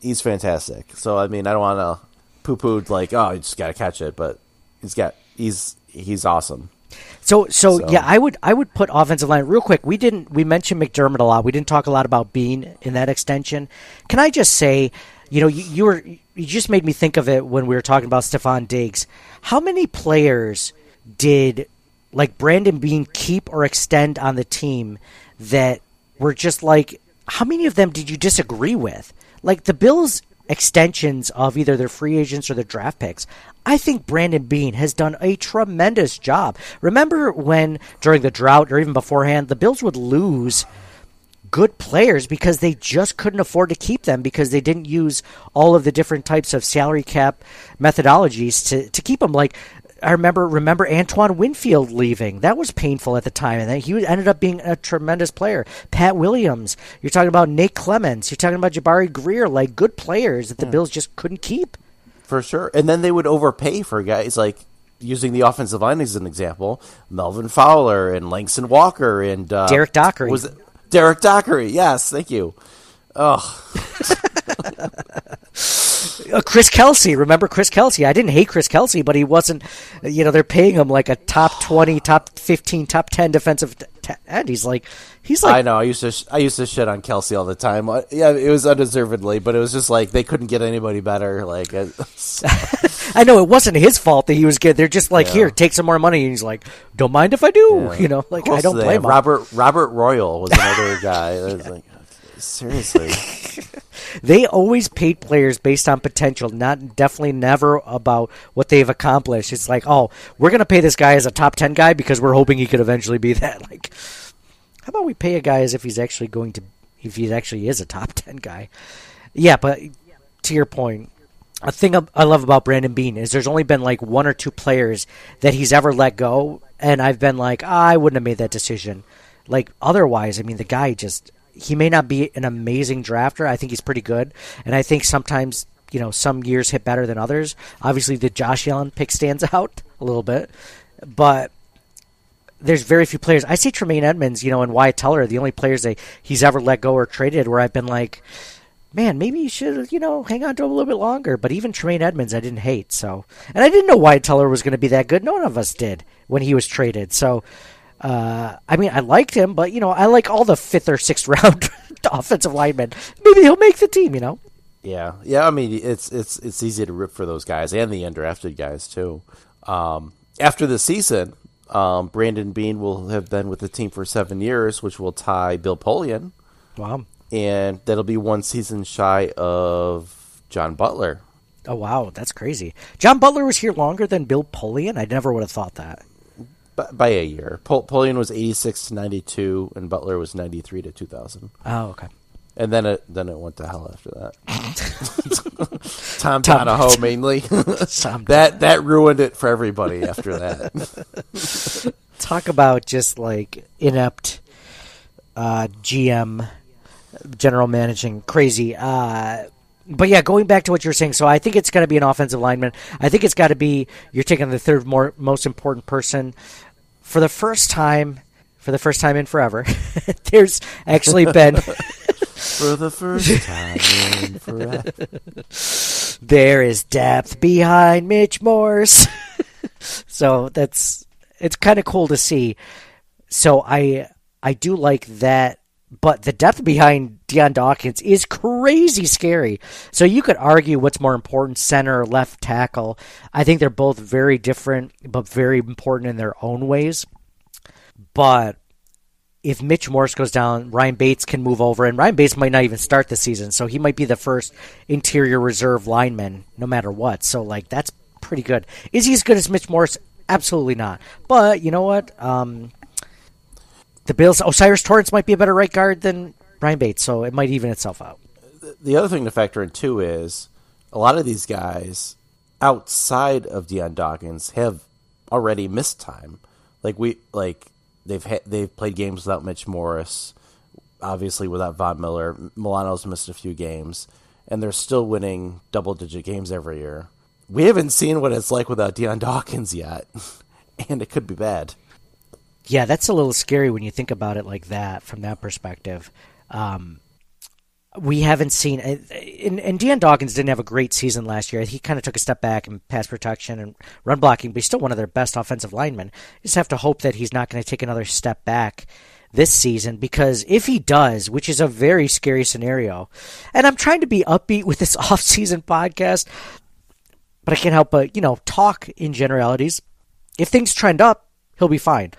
he's fantastic. So I mean, I don't want to poo poo like oh, you just got to catch it, but he's got he's he's awesome. So, so, So- yeah, I would I would put offensive line real quick. We didn't we mentioned McDermott a lot. We didn't talk a lot about Beane in that extension. Can I just say, you know, you, you were you just made me think of it when we were talking about Stefon Diggs. How many players did like Brandon Beane keep or extend on the team that were just like how many of them did you disagree with? Like the Bills extensions of either their free agents or their draft picks. I think Brandon Beane has done a tremendous job. Remember when during the drought or even beforehand, the Bills would lose good players because they just couldn't afford to keep them because they didn't use all of the different types of salary cap methodologies to, to keep them. Like I remember remember Antoine Winfield leaving. That was painful at the time, and then he ended up being a tremendous player. Pat Williams. You're talking about Nate Clements. You're talking about Jabari Greer. Like good players that the Bills just couldn't keep. For sure. And then they would overpay for guys like using the offensive line as an example, Melvin Fowler and Langston Walker and uh, Derrick Dockery. Was it Derrick Dockery? Yes, thank you. [LAUGHS] Uh, Chris Kelsay, remember Chris Kelsay? I didn't hate Chris Kelsay, but he wasn't. You know, they're paying him like a top [SIGHS] twenty, top fifteen, top ten defensive end. He's like, he's like, I know. I used to sh- I used to shit on Kelsay all the time. Uh, Yeah, it was undeservedly, but it was just like they couldn't get anybody better. Like, uh, [LAUGHS] [LAUGHS] I know it wasn't his fault that he was good. They're just like, here, take some more money, and he's like, don't mind if I do. [LAUGHS] You know, like I don't blame him. Robert Robert Royal was another guy. It was like, seriously. They always paid players based on potential, not definitely never about what they've accomplished. It's like, oh, we're gonna pay this guy as a top ten guy because we're hoping he could eventually be [LAUGHS] that. Like, how about we pay a guy as if he's actually going to, if he actually is a top ten guy? Yeah, but to your point, a thing I love about Brandon Beane is there's only been like one or two players that he's ever let go, and I've been like, ah, I wouldn't have made that decision. Like otherwise, I mean, the guy just he may not be an amazing drafter. I think he's pretty good, and I think sometimes you know some years hit better than others. Obviously, the Josh Allen pick stands [LAUGHS] out a little bit, but there's very few players. I see Tremaine Edmunds, you know, and Wyatt Teller, the only players that he's ever let go or traded where I've been like, man, maybe you should, you know, hang on to him a little bit longer. But even Tremaine Edmunds, I didn't hate. So, and I didn't know Wyatt Teller was going to be that good. None of us did when he was traded. So, uh, I mean, I liked him, but you know, I like all the fifth or sixth [LAUGHS] round [LAUGHS] offensive linemen. Maybe he'll make the team. You know. Yeah, yeah. I mean, it's it's it's easy to rip for those guys and the undrafted guys too. Um, after the season, um, Brandon Beane will have been with the team for seven years, which will tie Bill Polian, Wow. and that'll be one season shy of John Butler. Oh wow, that's crazy. John Butler was here longer than Bill Polian. I never would have thought that. By, by a year, Pol- Polian was eighty six to ninety two, and Butler was ninety three to two thousand. Oh, okay. And then it then it went to hell after that. [LAUGHS] Tom Donahoe mainly. [LAUGHS] Tom [LAUGHS] that that ruined it for everybody after that. talk about just like inept uh, GM, general managing, crazy. Uh, but yeah, going back to what you were saying, so I think it's got to be an offensive lineman. I think it's got to be you're taking the third more most important person for the first time, for the first time in forever. [LAUGHS] there's actually been [LAUGHS] for the first [LAUGHS] time in forever. there is depth behind Mitch Morse. so that's it's kind of cool to see. So I I do like that, but the depth behind Dion Dawkins is crazy scary. So you could argue what's more important, center or left tackle. I think they're both very different, but very important in their own ways. But if Mitch Morse goes down, Ryan Bates can move over, and Ryan Bates might not even start the season, so he might be the first interior reserve lineman, no matter what. So, like, that's pretty good. Is he as good as Mitch Morse? Absolutely not. But you know what? Um, the Bills, O'Cyrus Torrence might be a better right guard than Ryan Bates, so it might even itself out. The other thing to factor in too is a lot of these guys outside of Dion Dawkins have already missed time. Like we like they've ha- they've played games without Mitch Morse, obviously without Von Miller. Milano's missed a few games, and they're still winning double digit games every year. we haven't seen what it's like without Dion Dawkins yet, [LAUGHS] and it could be bad. Yeah, that's a little scary when you think about it like that from that perspective. Um, we haven't seen, and, and Dion Dawkins didn't have a great season last year. He kind of took a step back in pass protection and run blocking, but he's still one of their best offensive linemen. You just have to hope that he's not going to take another step back this season because if he does, which is a very scary scenario, and I'm trying to be upbeat with this [LAUGHS] off-season podcast, but I can't help but, you know, talk in generalities. If things trend up, he'll be fine.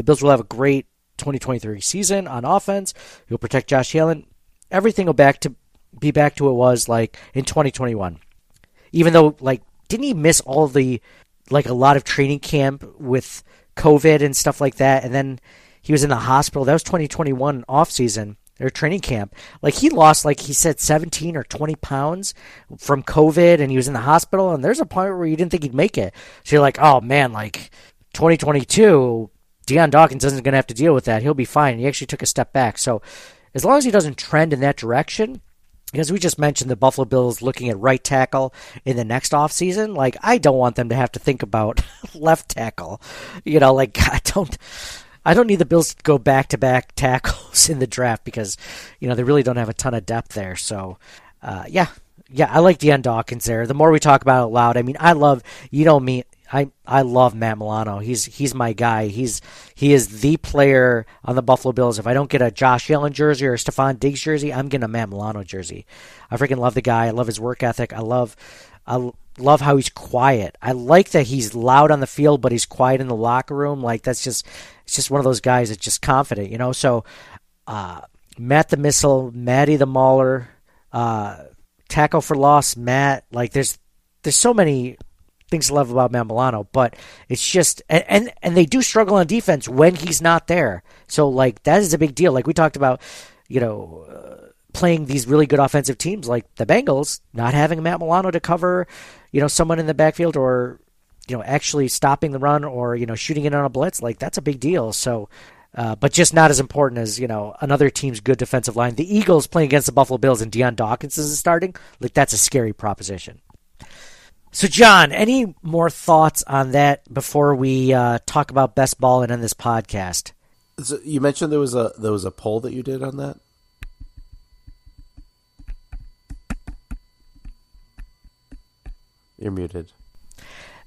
The Bills will have a great 2023 season on offense. He'll protect Josh Allen. Everything will back to be back to what it was like in 2021. Even though, like, didn't he miss all the, like, a lot of training camp with COVID and stuff like that? And then he was in the hospital. That was 2021 off season or training camp. Like he lost, like he said, 17 or 20 pounds from COVID, and he was in the hospital. And there's a point where you didn't think he'd make it. So you're like, oh man, like 2022, Dion Dawkins isn't going to have to deal with that. He'll be fine. He actually took a step back. So as long as he doesn't trend in that direction, because we just mentioned the Buffalo Bills looking at right tackle in the next offseason. Like, I don't want them to have to think about [LAUGHS] left tackle. You know, like, [LAUGHS] I don't. I don't need the Bills to go back to back tackles [LAUGHS] in the draft because, you know, they really don't have a ton of depth there. So, uh, yeah, yeah, I like Dion Dawkins there. The more we talk about it loud, I mean, I love, you know me, I I love Matt Milano. He's he's my guy. He's he is the player on the Buffalo Bills. If I don't get a Josh Allen jersey or a Stefon Diggs jersey, I'm getting a Matt Milano jersey. I freaking love the guy. I love his work ethic. I love I love how he's quiet. I like that he's loud on the field, but he's quiet in the locker room. Like that's just it's just one of those guys that's just confident, you know. So uh, Matt the Missile, Matty the Mauler, uh, tackle for loss, Matt. Like there's there's so many things to love about Matt Milano, but it's just and, and they do struggle on defense when he's not there. So like that is a big deal. Like we talked about, you know. Uh, playing these really good offensive teams like the Bengals, not having Matt Milano to cover, you know, someone in the backfield or you know actually stopping the run or you know shooting it on a blitz, like that's a big deal. So. Uh, but just not as important as you know another team's good defensive line. The Eagles playing against the Buffalo Bills and Dion Dawkins is starting. Like that's a scary proposition. So, John, any more thoughts on that before we uh, talk about best ball and end this podcast? So you mentioned there was a there was a poll that you did on that. You're muted.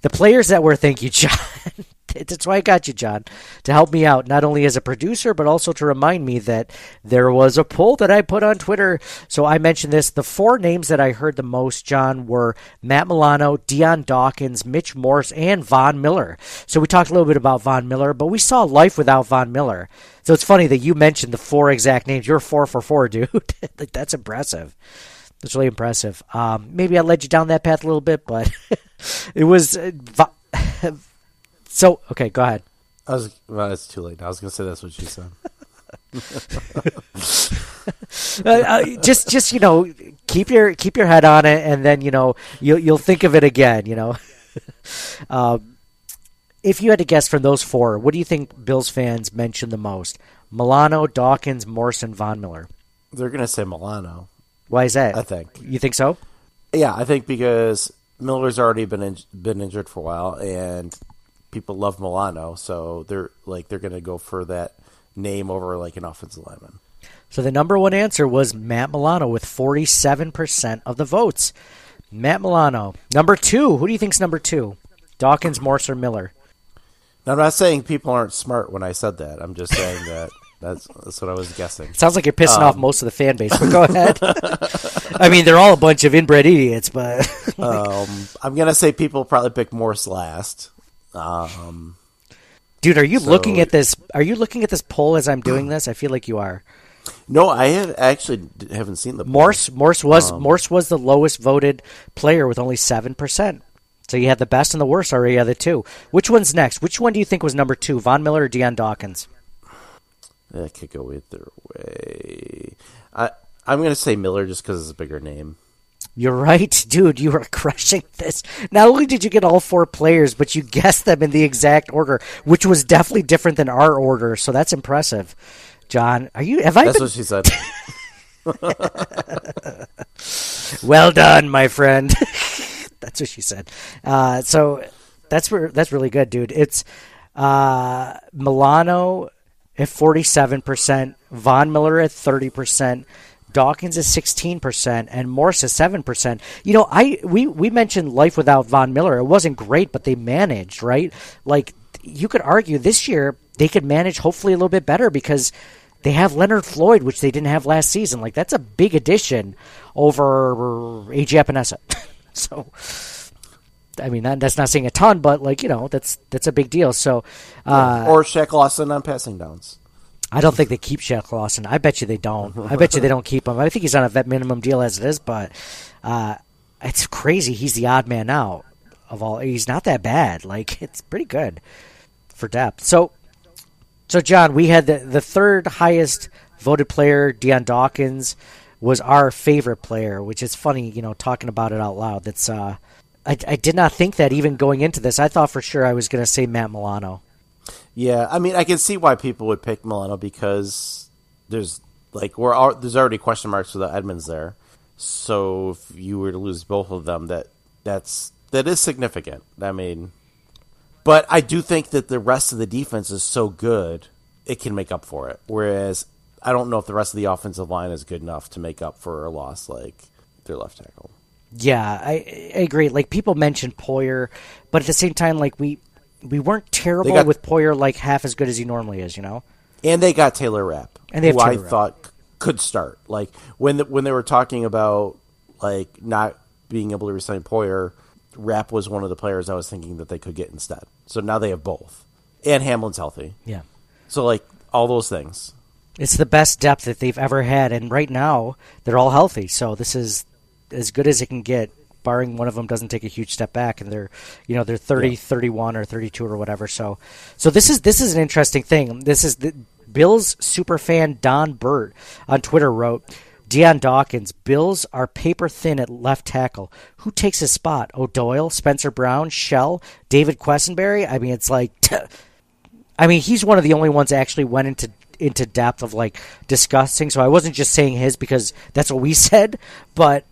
The players that were, thank you, John. [LAUGHS] That's why I got you, John, to help me out, not only as a producer, but also to remind me that there was a poll that I put on Twitter. So I mentioned this. The four names that I heard the most, John, were Matt Milano, Dion Dawkins, Mitch Morse, and Von Miller. So we talked a little bit about Von Miller, but we saw life without Von Miller. So it's funny that you mentioned the four exact names. You're four for four, [LAUGHS] dude. That's impressive. That's really impressive. Um, maybe I led you down that path a little bit, but [LAUGHS] it was. Uh, [LAUGHS] so okay, go ahead. I was well, it's too late. now. I was gonna say that's what she said. [LAUGHS] uh, uh, just, just you know, keep your keep your head on it, and then you know you'll you'll think of it again. You know, um, if you had to guess from those four, what do you think Bills fans mention the most? Milano, Dawkins, Morrison, Von Miller. They're gonna say Milano. Why is that? I think. You think so? Yeah, I think because Miller's already been in, been injured for a while, and people love Milano, so they're like they're going to go for that name over like an offensive lineman. So the number one answer was Matt Milano with forty seven percent of the votes. Matt Milano. Number two. Who do you think's number two? Dawkins, Morse, or Miller? Now, I'm not saying people aren't smart when I said that. I'm just saying that that's that's what I was guessing. [LAUGHS] Sounds like you're pissing um, off most of the fan base, but go [LAUGHS] ahead. I mean, they're all a bunch of inbred idiots, but [LAUGHS] um, I'm gonna say people probably pick Morse last. Um, Dude, are you so, looking at this? Are you looking at this poll as I'm doing this? I feel like you are. No, I have actually haven't seen the poll. Morse. Morse was um, Morse was the lowest voted player with only seven percent. So you had the best and the worst already the two. Which one's next? Which one do you think was number two? Von Miller or Dion Dawkins? That could go either way. I I'm gonna say Miller just because it's a bigger name. You're right, [LAUGHS] dude. You are [LAUGHS] crushing this. Not only did you get all four players, but you guessed them in the exact order, which was definitely different than our order. So that's impressive, John. Are you? Have I? That's been... what she said. [LAUGHS] well done, my friend. that's what she said. Uh, so that's re- that's really good, dude. It's uh, Milano at forty seven percent, Von Miller at thirty percent. Dawkins is sixteen percent and Morse is seven percent. You know, I we we mentioned life without Von Miller. It wasn't great, but they managed right. Like you could argue this year they could manage hopefully a little bit better because they have Leonard Floyd, which they didn't have last season. Like that's a big addition over AJ Epenesa. [LAUGHS] so. I mean, that, that's not saying a ton, but like you know, that's that's a big deal. So, uh, or Shaq Lawson on passing downs. I don't think they keep Shaq Lawson. I bet you they don't. [LAUGHS] I bet you they don't keep him. I think he's on a vet minimum deal as it is, but uh, it's crazy. He's the odd man out of all. He's not that bad. Like [LAUGHS] it's pretty good for depth. So, so John, we had the the third highest voted player, Dion Dawkins, was our favorite player, which is funny, you know, talking about it out loud. That's uh, I, I did not think that even going into this. I thought for sure I was going to say Matt Milano. Yeah, I mean, I can see why people would pick Milano because there's like we're al- there's already question marks for the Edmunds there. So if you were to lose both of them, that that's that is significant. I mean, but I do think that the rest of the defense is so good it can make up for it. Whereas I don't know if the rest of the offensive line is good enough to make up for a loss like their left tackle. Yeah, I, I agree. Like people mentioned Poyer, but at the same time, like we we weren't terrible got- with Poyer like half as good as he normally is. You know. and they got Taylor Rapp, And they who I Rapp. thought could start. Like when the, when they were talking about like not being able to resign Poyer, Rapp was one of the players I was thinking that they could get instead. So now they have both, and Hamlin's healthy. Yeah. So like all those things. It's the best depth that they've ever had, and right now they're all healthy. So this is as good as it can get, barring one of them doesn't take a huge step back, and they're you know they're 30, Yeah. 31 or thirty two or whatever. So so this is this is an interesting thing. This is the Bills super fan Don Burt on Twitter wrote. Dion Dawkins, Bills are paper thin at left tackle. Who takes his spot? O'Doyle, Spencer Brown, Shell, David Quessenberry? I mean, it's like [LAUGHS] I mean, he's one of the only ones that actually went into into depth of like discussing. So I wasn't just saying his because that's what we [LAUGHS] said, but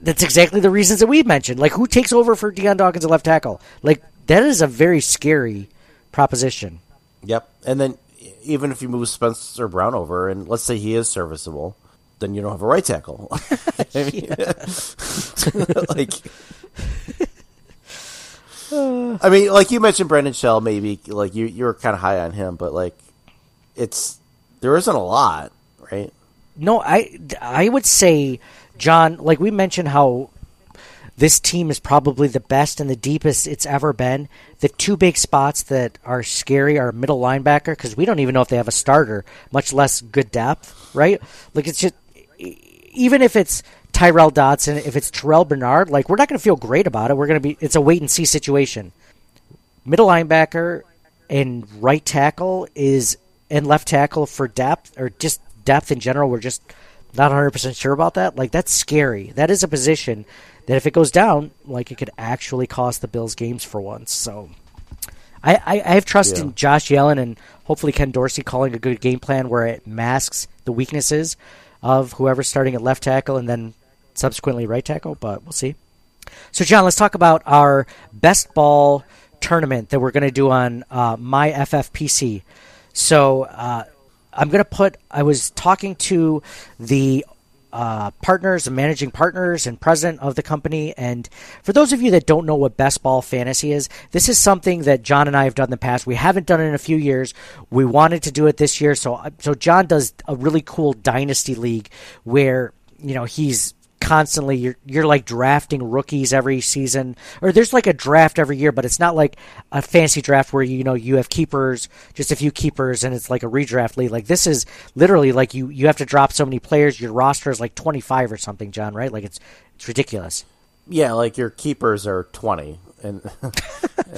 that's exactly the reasons that we've mentioned. Like, who takes over for Dion Dawkins at left tackle? Like, that is a very scary proposition. Yep. And then even if you move Spencer Brown over, and let's say he is serviceable, then you don't have a right tackle. [LAUGHS] I mean, [LAUGHS] [LAUGHS] like, I mean, like you mentioned, Brandon Shell. Maybe like you you're kind of high on him, but like it's there isn't a lot, right? No, I I would say, John, like we mentioned how this team is probably the best and the deepest it's ever been. The two big spots that are scary are middle linebacker because we don't even know if they have a starter, much less good depth, right? Like it's just even if it's Tyrel Dodson, if it's Terrell Bernard, like we're not going to feel great about it. We're going to be it's a wait and see situation. Middle linebacker and right tackle is and left tackle for depth or just depth in general. We're just not 100% sure about that. Like, that's scary. That is a position that if it goes down, like, it could actually cost the Bills games for once. So, I, I, I have trust Yeah. in Josh Allen and hopefully Ken Dorsey calling a good game plan where it masks the weaknesses of whoever's starting at left tackle and then subsequently right tackle, but we'll see. So, John, let's talk about our best ball tournament that we're going to do on uh, my FFPC. So, uh, I'm going to put. I was talking to the uh, partners and managing partners and president of the company. And for those of you that don't know what best ball fantasy is, this is something that John and I have done in the past. We haven't done it in a few years. We wanted to do it this year. So, so John does a really cool dynasty league where you know he's constantly you're you're like drafting rookies every season or there's like a draft every year but it's not like a fancy draft where you know you have keepers just a few keepers and it's like a redraft league like this is literally like you you have to drop so many players your roster is like 25 or something John right like it's it's ridiculous Yeah, like your keepers are twenty, and [LAUGHS] and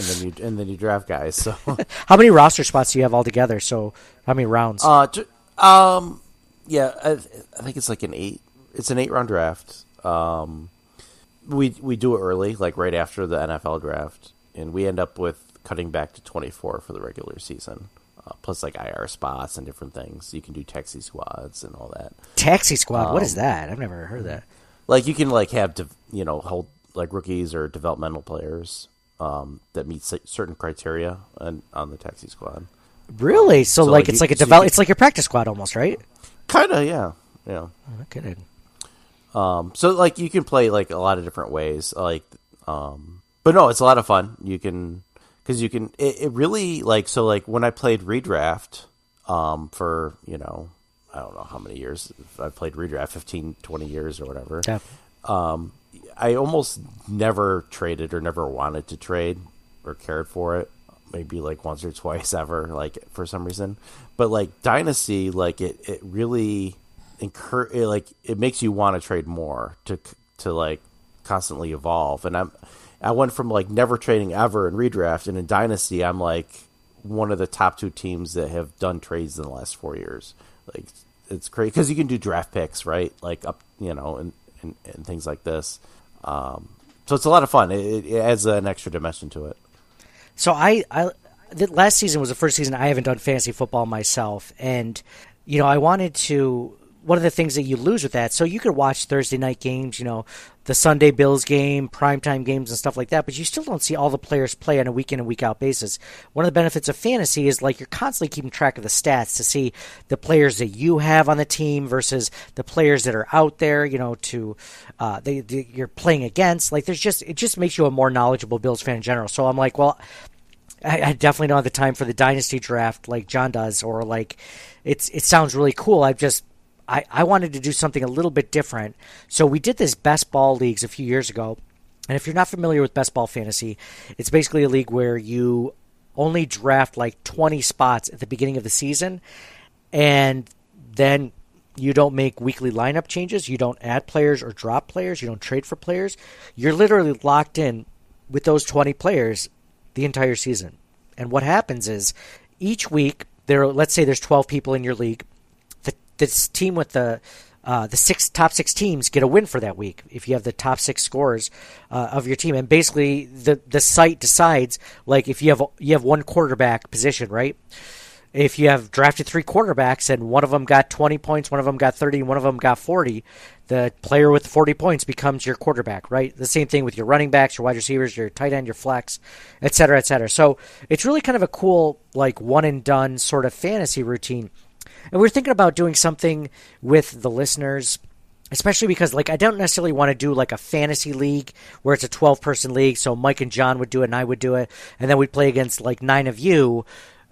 then you and then you draft guys. So, [LAUGHS] how many roster spots do you have altogether so how many rounds uh, um, yeah, I, I think it's like an eight. It's an eight round draft. Um, we we do it early, like right after the NFL draft, and we end up with cutting back to twenty four for the regular season. Uh, plus, like IR spots and different things. You can do taxi squads and all that. taxi squad what is um, that I've never heard of that like you can like have div- you know hold like rookies or developmental players um, that meet c- certain criteria on, on the taxi squad. Really? So, So, like, like, it's you- like a so develop. can- It's like your practice squad almost, right? Kind of, yeah, yeah. No kidding. Um, so like you can play like a lot of different ways, like, um, but no, it's a lot of fun. You can because you can. It, it really like so like when I played redraft, um, for you know I don't know how many years I've played redraft, 15, 20 years or whatever. Yeah. Um, I almost never traded or never wanted to trade or cared for it. Maybe like once or twice [LAUGHS] ever, like for some reason. But like Dynasty, like it, it really incur it, like it makes you want to trade more to to like constantly evolve. And I'm I went from like never trading ever in redraft, and in Dynasty, I'm like one of the top two teams that have done trades in the last four years. Like it's crazy because you can do draft picks, right? Like up, you know, and and, and things like this. Um, so it's a lot of fun. It, it adds an extra dimension to it. So I, I last season was the first season I haven't done fantasy football myself, and you know I wanted to. One of the things that you lose with that, so you could watch Thursday night games, you know, the Sunday Bills game, primetime games, and stuff like that, but you still don't see all the players play on a week in and week out basis. One of the benefits of fantasy is like you're constantly keeping track of the stats to see the players that you have on the team versus the players that are out there, you know, to uh, they, they you're playing against. Like there's just it just makes you a more knowledgeable Bills fan in general. So I'm like, well, I, definitely don't have the time for the dynasty draft like John does, or like it's it sounds really cool. I've just I, I wanted to do something a little bit different. So we did this best ball leagues a few years ago. And if you're not familiar with best ball fantasy, it's basically a league where you only draft like 20 spots at the beginning of the season and then you don't make weekly lineup changes, you don't add players or drop players, you don't trade for players. You're literally locked in with those 20 players the entire season. And what happens is each week there let's say there's 12 people in your league. This team with the uh, the six top six teams get a win for that week if you have the top six scores uh, of your team, and basically the the site decides like if you have you have one quarterback position, right? If you have drafted three quarterbacks and one of them got 20 points, one of them got 30, one of them got 40, the player with 40 points becomes your quarterback, right? The same thing with your running backs, your wide receivers, your tight end, your flex, et cetera, et cetera. So it's really kind of a cool, like, one and done sort of fantasy routine. And we're thinking about doing something with the listeners especially because like I don't necessarily want to do like a fantasy league where it's a 12 person league so Mike and John would do it and I would do it and then we'd play against like 9 of you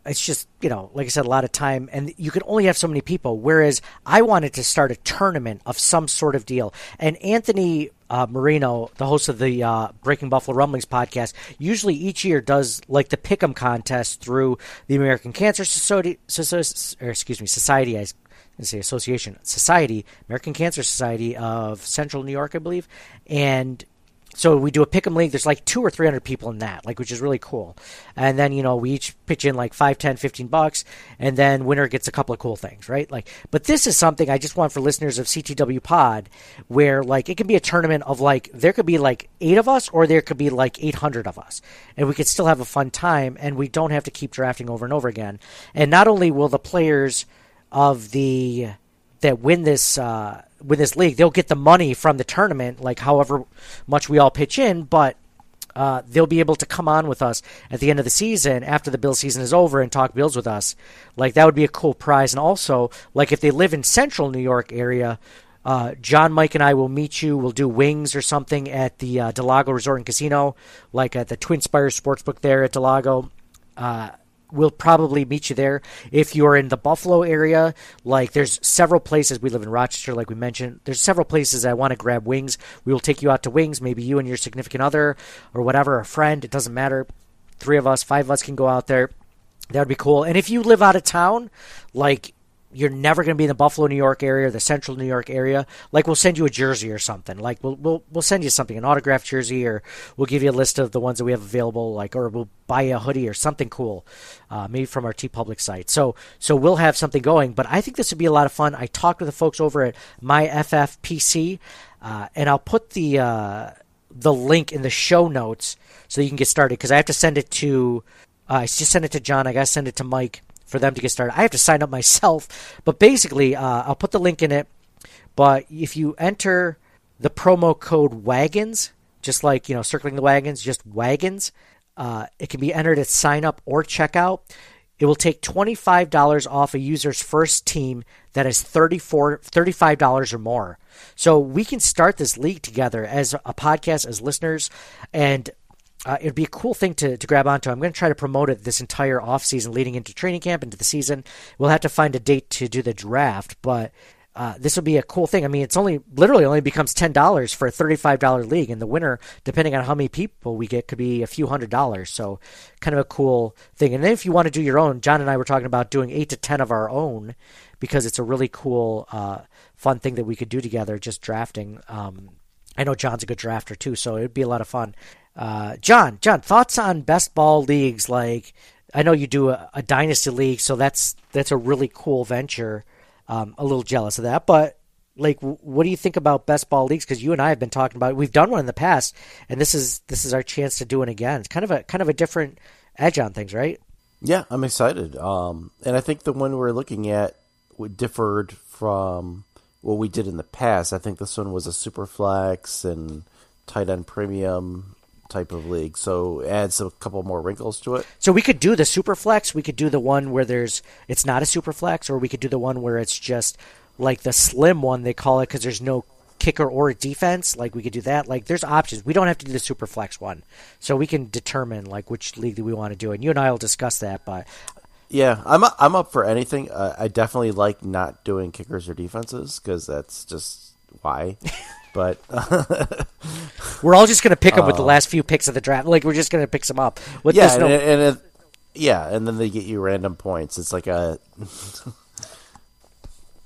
it's just you know like I said a lot of time and you can only have so many people whereas I wanted to start a tournament of some sort of deal and Anthony uh, Marino, the host of the uh, Breaking Buffalo Rumblings podcast, usually each year does like the pick'em contest through the American Cancer Society, Soci- or excuse me, Society. I say association society american cancer society of central new york i believe and so we do a pick'em league. There's like two or three hundred people in that like which is really cool. And then you know we each pitch in like 5 10 15 bucks and then winner gets a couple of cool things right? Like but this is something i just want for listeners of ctw pod where like it can be a tournament of like there could be like eight of us or there could be like 800 of us. And we could still have a fun time and we don't have to keep drafting over and over again. And not only will the players of the that win this uh, win this league, they'll get the money from the tournament, like however much we all pitch in, but uh, they'll be able to come on with us at the end of the season after the bill season is over and talk bills with us. Like that would be a cool prize. And also, like if they live in central New York area, uh, John, Mike, and I will meet you. We'll do wings or something at the uh, del Lago Resort and Casino, like at the Twin Spires Sportsbook there at del Lago. We'll probably meet you there. If you're in the Buffalo area, like there's several places. We live in Rochester, like we mentioned. There's several places I want to grab wings. We will take you out to wings. Maybe you and your significant other or whatever, a friend. It doesn't matter. Three of us, five of us can go out there. That would be cool. And if you live out of town, like you're never going to be in the Buffalo, New York area, or the Central New York area. Like we'll send you a jersey or something. Like we'll we'll we'll send you something, an autographed jersey, or we'll give you a list of the ones that we have available. Like or we'll buy you a hoodie or something cool, uh, maybe from our TeePublic site. So so we'll have something going. But I think this would be a lot of fun. I talked with the folks over at my FFPC, uh, and I'll put the uh, the link in the show notes so you can get started because I have to send it to. Uh, I just send it to John. I got to send it to Mike for them to get started. I have to sign up myself, but basically, uh, I'll put the link in it. But if you enter the promo code wagons, just like you know, circling the wagons, just wagons. Uh, it can be entered at sign up or checkout. It will take $25 off a user's first team that is $34, $35 or more. So we can start this league together as a podcast, as listeners, and uh, it'd be a cool thing to, to grab onto. I'm going to try to promote it this entire off season, leading into training camp, into the season. We'll have to find a date to do the draft, but uh, this will be a cool thing. I mean, it's only literally only becomes ten dollars for a thirty-five dollar league, and the winner, depending on how many people we get, could be a few hundred dollars. So, kind of a cool thing. And then if you want to do your own, John and I were talking about doing eight to ten of our own because it's a really cool, uh, fun thing that we could do together. Just drafting. Um, I know John's a good drafter too, so it'd be a lot of fun. Uh, John, John, thoughts on best ball leagues? Like, I know you do a, a dynasty league, so that's that's a really cool venture. Um, a little jealous of that, but like, what do you think about best ball leagues? Because you and I have been talking about. It. We've done one in the past, and this is this is our chance to do it again. It's kind of a kind of a different edge on things, right? Yeah, I'm excited. Um, and I think the one we're looking at differed from what we did in the past. I think this one was a super flex and tight end premium type of league, so adds a couple more wrinkles to it. So we could do the super flex. We could do the one where there's it's not a super flex, or we could do the one where it's just like the slim one they call it because there's no kicker or defense. Like we could do that. Like there's options. We don't have to do the super flex one, so we can determine like which league do we want to do. And you and I will discuss that. But yeah, I'm I'm up for anything. Uh, I definitely like not doing kickers or defenses because that's just why. [LAUGHS] but [LAUGHS] we're all just going to pick them uh, with the last few picks of the draft. Like we're just going to pick them up. With yeah, no... and, it, and it, yeah, and then they get you random points. It's like a [LAUGHS]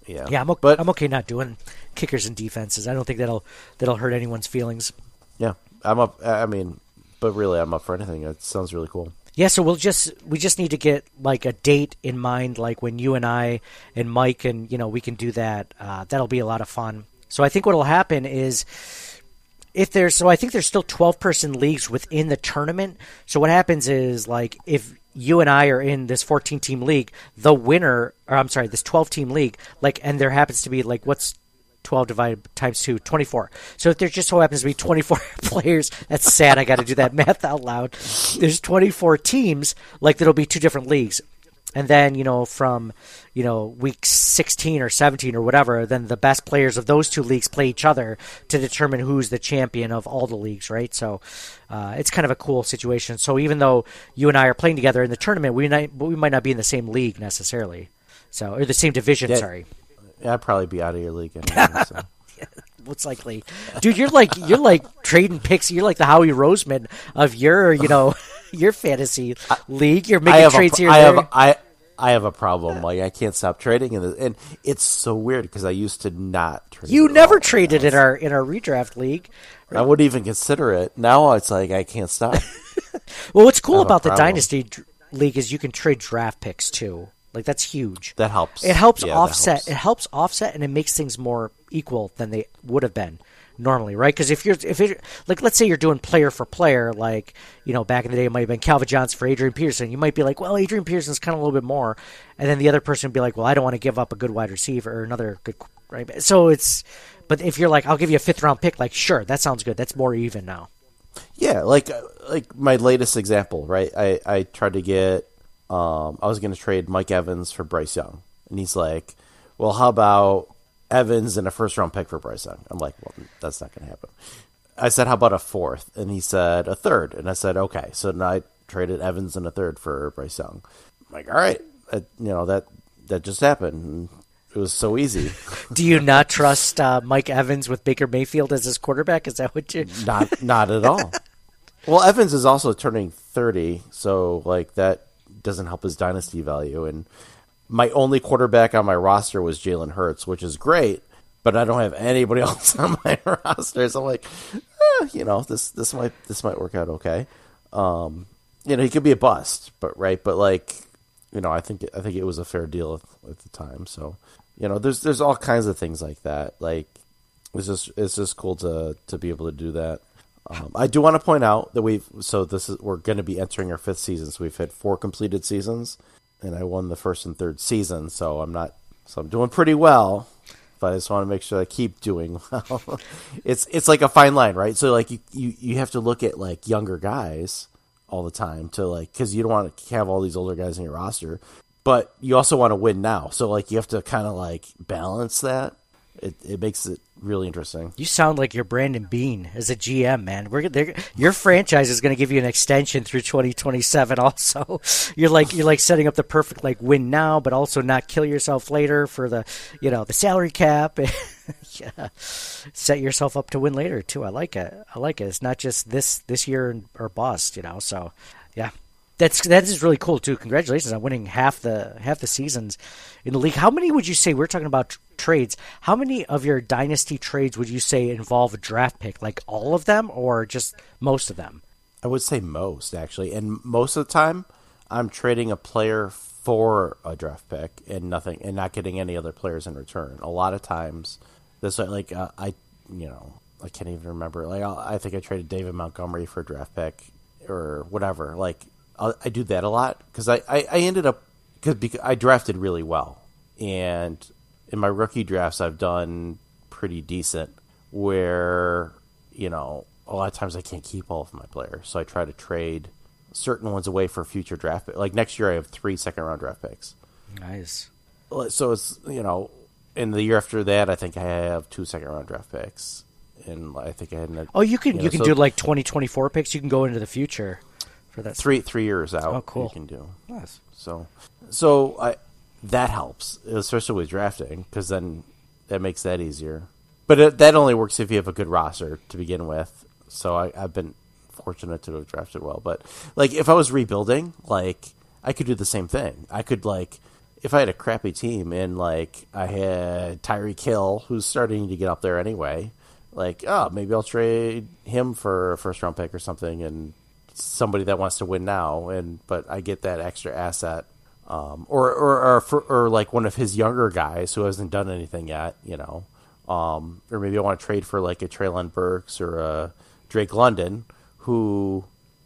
yeah, yeah. I'm okay, but I'm okay not doing kickers and defenses. I don't think that'll that'll hurt anyone's feelings. Yeah, I'm up. I mean, but really, I'm up for anything. It sounds really cool. Yeah, so we'll just we just need to get like a date in mind, like when you and I and Mike and you know we can do that. Uh, that'll be a lot of fun. So I think what'll happen is if there's so I think there's still 12 person leagues within the tournament. So what happens is like if you and I are in this 14 team league, the winner or I'm sorry, this 12 team league, like and there happens to be like what's 12 divided times 2 24 so if there just so happens to be 24 [LAUGHS] players that's sad i got to do that [LAUGHS] math out loud. There's 24 teams like there'll be two different leagues and then you know from you know week 16 or 17 or whatever then the best players of those two leagues play each other to determine who's the champion of all the leagues right so uh, it's kind of a cool situation so even though you and i are playing together in the tournament we might we might not be in the same league necessarily so or the same division yeah. sorry I'd probably be out of your league anyway. [LAUGHS] So. Most likely, dude. You're like you're like trading picks. You're like the Howie Roseman of your you know your fantasy league. You're making trades a, here. I have I I have a problem. Like I can't stop trading, and and it's so weird because I used to not trade. You never traded in our in our redraft league. Right? I wouldn't even consider it. Now it's like I can't stop. [LAUGHS] well, what's cool about the dynasty league is you can trade draft picks too. Like that's huge. That helps. It helps yeah, offset. Helps. It helps offset, and it makes things more equal than they would have been normally, right? Because if you're if it like let's say you're doing player for player, like you know back in the day it might have been Calvin Johnson for Adrian Peterson. You might be like, well, Adrian Peterson's kind of a little bit more, and then the other person would be like, well, I don't want to give up a good wide receiver or another good right. So it's, but if you're like, I'll give you a fifth round pick, like sure, that sounds good. That's more even now. Yeah, like like my latest example, right? I I tried to get um, I was going to trade Mike Evans for Bryce Young, and he's like, "Well, how about Evans and a first round pick for Bryce Young?" I'm like, "Well, that's not going to happen." I said, "How about a fourth? And he said, "A third. And I said, "Okay." So then I traded Evans and a third for Bryce Young. I'm like, all right, you know that that just happened. It was so easy. [LAUGHS] Do you not trust uh, Mike Evans with Baker Mayfield as his quarterback? Is that what you? [LAUGHS] Not, not at all. well, Evans is also turning thirty, so like that doesn't help his dynasty value. And my only quarterback on my roster was Jalen Hurts, which is great, but I don't have anybody [LAUGHS] else on my roster. So I'm like, eh, you know, this this might this might work out okay. Um, you know, he could be a bust, but right, but like, you know, I think I think it was a fair deal at, at the time. So, you know, there's there's all kinds of things like that. Like, it's just it's just cool to to be able to do that. Um, I do want to point out that we've so this is we're going to be entering our fifth season. So we've had four completed seasons, and I won the first and third season. So I'm not so I'm doing pretty well but I just want to make sure I keep doing [LAUGHS] well. it's it's like a fine line, right? So like you, you, you have to look at like younger guys all the time to like because you don't want to have all these older guys in your roster, but you also want to win now. So like you have to kind of like balance that. It it makes it really interesting. You sound like you're Brandon Beane as a GM, man. We're your franchise is going to give you an extension through 2027. Also, [LAUGHS] you're like you're like setting up the perfect like win now, but also not kill yourself later for the you know the salary cap. [LAUGHS] yeah, set yourself up to win later too. I like it. I like it. It's not just this this year or bust. You know, so yeah. That's that is really cool too. Congratulations on winning half the half the seasons in the league. How many would you say we're talking about tr- trades? How many of your dynasty trades would you say involve a draft pick? Like all of them, or just most of them? I would say most actually, and most of the time, I'm trading a player for a draft pick and nothing, and not getting any other players in return. A lot of times, this like uh, I, you know, I can't even remember. Like I'll, I think I traded David Montgomery for a draft pick or whatever. Like I do that a lot because I, I, I ended up because I drafted really well, and in my rookie drafts I've done pretty decent. Where you know a lot of times I can't keep all of my players, so I try to trade certain ones away for future draft. Pick. Like next year, I have three second round draft picks. Nice. So it's you know, in the year after that, I think I have two second round draft picks, and I think I had. An, Oh, you can you, know, can so do like 2024 picks. You can go into the future for that. three three years out. Oh, cool. You can do Nice. so. So I that helps, especially with drafting, because then that makes that easier. But it, that only works if you have a good roster to begin with. So I, I've been fortunate to have drafted well. But like, if I was rebuilding, like I could do the same thing. I could like, if I had a crappy team and like I had Tyreek Hill, who's starting to get up there anyway. Like, oh, maybe I'll trade him for a first round pick or something, and somebody that wants to win now. And but I get that extra asset um, or or or, for, or like one of his younger guys who hasn't done anything yet, you know, um, or maybe I want to trade for like a Treylon Burks or a Drake London who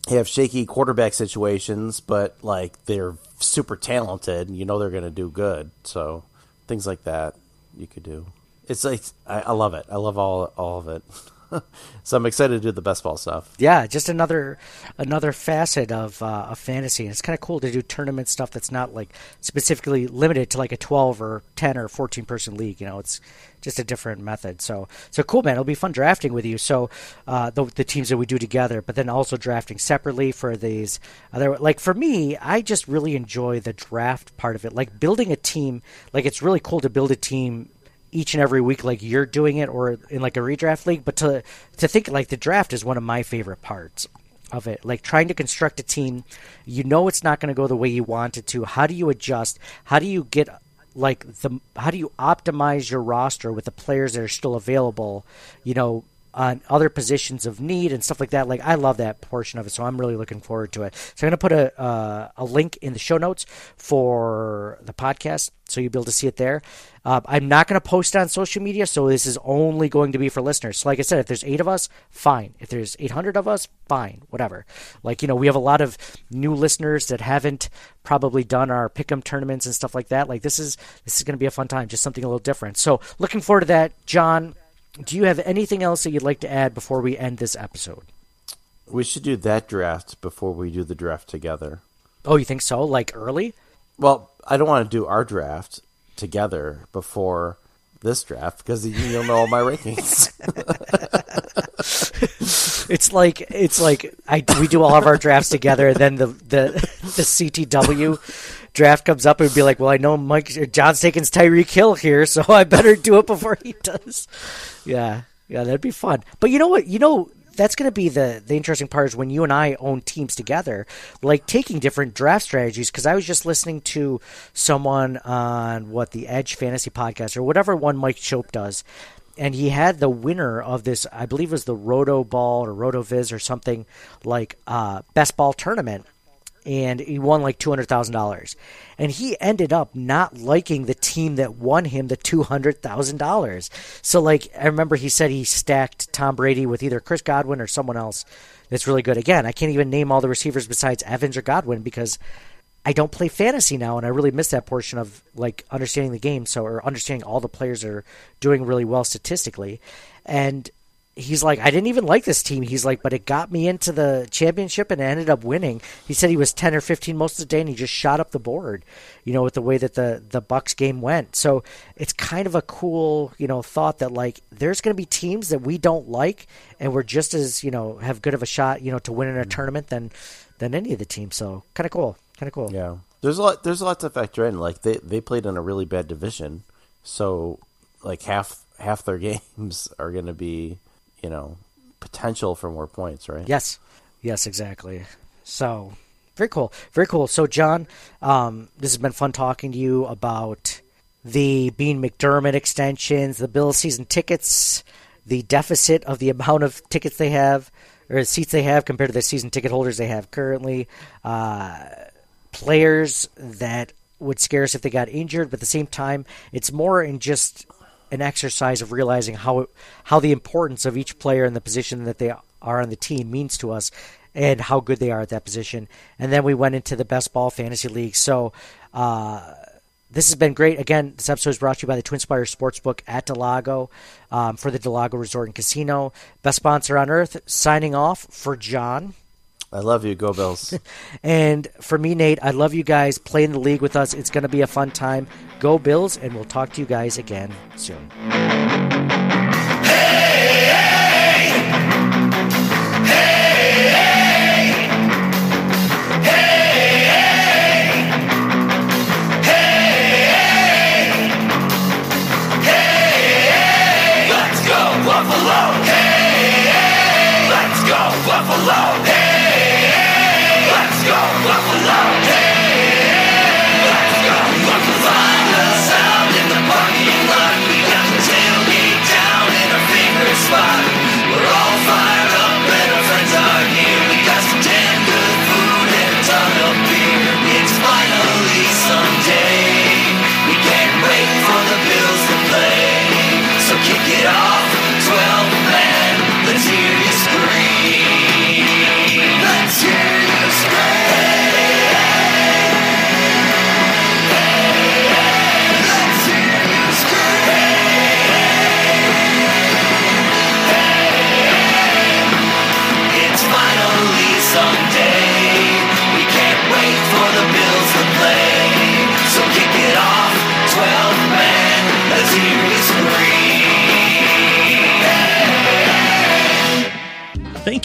have shaky quarterback situations, but like they're super talented. and You know they're going to do good, so things like that you could do. It's like I, I love it. I love all all of it. [LAUGHS] [LAUGHS] so I'm excited to do the best ball stuff. Yeah, just another another facet of uh, of fantasy. And it's kind of cool to do tournament stuff that's not like specifically limited to like a 12 or 10 or 14 person league. You know, it's just a different method. So so cool, man. It'll be fun drafting with you. So uh, the the teams that we do together, but then also drafting separately for these other. Like for me, I just really enjoy the draft part of it. Like building a team. Like it's really cool to build a team each and every week like you're doing it or in like a redraft league but to to think like the draft is one of my favorite parts of it. Like trying to construct a team you know it's not going to go the way you want it to. How do you adjust? How do you get like the how do you optimize your roster with the players that are still available? You know on other positions of need and stuff like that. Like I love that portion of it, so I'm really looking forward to it. So I'm gonna put a uh, a link in the show notes for the podcast, so you'll be able to see it there. Uh, I'm not gonna post it on social media, so this is only going to be for listeners. So like I said, if there's eight of us, fine. If there's 800 of us, fine. Whatever. Like you know, we have a lot of new listeners that haven't probably done our pick'em tournaments and stuff like that. Like this is this is gonna be a fun time, just something a little different. So looking forward to that, John do you have anything else that you'd like to add before we end this episode? We should do that draft before we do the draft together. Oh, you think so? Like early? Well, I don't want to do our draft together before this draft because you'll know all my rankings. [LAUGHS] it's like it's like I we do all of our drafts together, and then the the the CTW draft comes up and be like, well, I know Mike John's taking Tyreek Hill here, so I better do it before he does. Yeah, yeah, that'd be fun. But you know what? You know that's going to be the the interesting part is when you and I own teams together, like taking different draft strategies. Because I was just listening to someone on what the Edge Fantasy Podcast or whatever one Mike Chope does, and he had the winner of this, I believe it was the RotoBall or RotoViz or something like uh, best ball tournament and he won like two hundred thousand dollars, and he ended up not liking the team that won him the two hundred thousand dollars. So like I remember he said he stacked Tom Brady with either Chris Godwin or someone else that's really good. Again, I can't even name all the receivers besides Evans or Godwin because I don't play fantasy now, and I really miss that portion of like understanding the game. So, or understanding all the players are doing really well statistically. And he's like, I didn't even like this team. He's like, but it got me into the championship and ended up winning. He said he was ten or fifteen most of the day, and he just shot up the board. You know, with the way that the the Bucks game went. So it's kind of a cool, you know, thought that like there's going to be teams that we don't like, and we're just as you know have good of a shot, you know, to win in a mm-hmm. tournament than than any of the teams. So kind of cool, kind of cool. Yeah, there's a lot. There's a lot to factor in. Like they they played in a really bad division, so like half half their [LAUGHS] games are going to be you know, potential for more points, right? Yes, yes, exactly. So very cool, very cool. So John, um, this has been fun talking to you about the Beane McDermott extensions, the Bill season tickets, the deficit of the amount of tickets they have or seats they have compared to the season ticket holders they have currently. Uh, players that would scare us if they got injured, but at the same time, it's more in just an exercise of realizing how how the importance of each player and the position that they are on the team means to us and how good they are at that position. And then we went into the best ball fantasy league. So uh, this has been great. Again, this episode is brought to you by the TwinSpires Sportsbook at del Lago um, for the del Lago Resort and Casino. Best sponsor on earth. Signing off for John. I love you. Go Bills. [LAUGHS] and for me, Nate, I love you guys. Play in the league with us. It's going to be a fun time. Go Bills, and we'll talk to you guys again soon.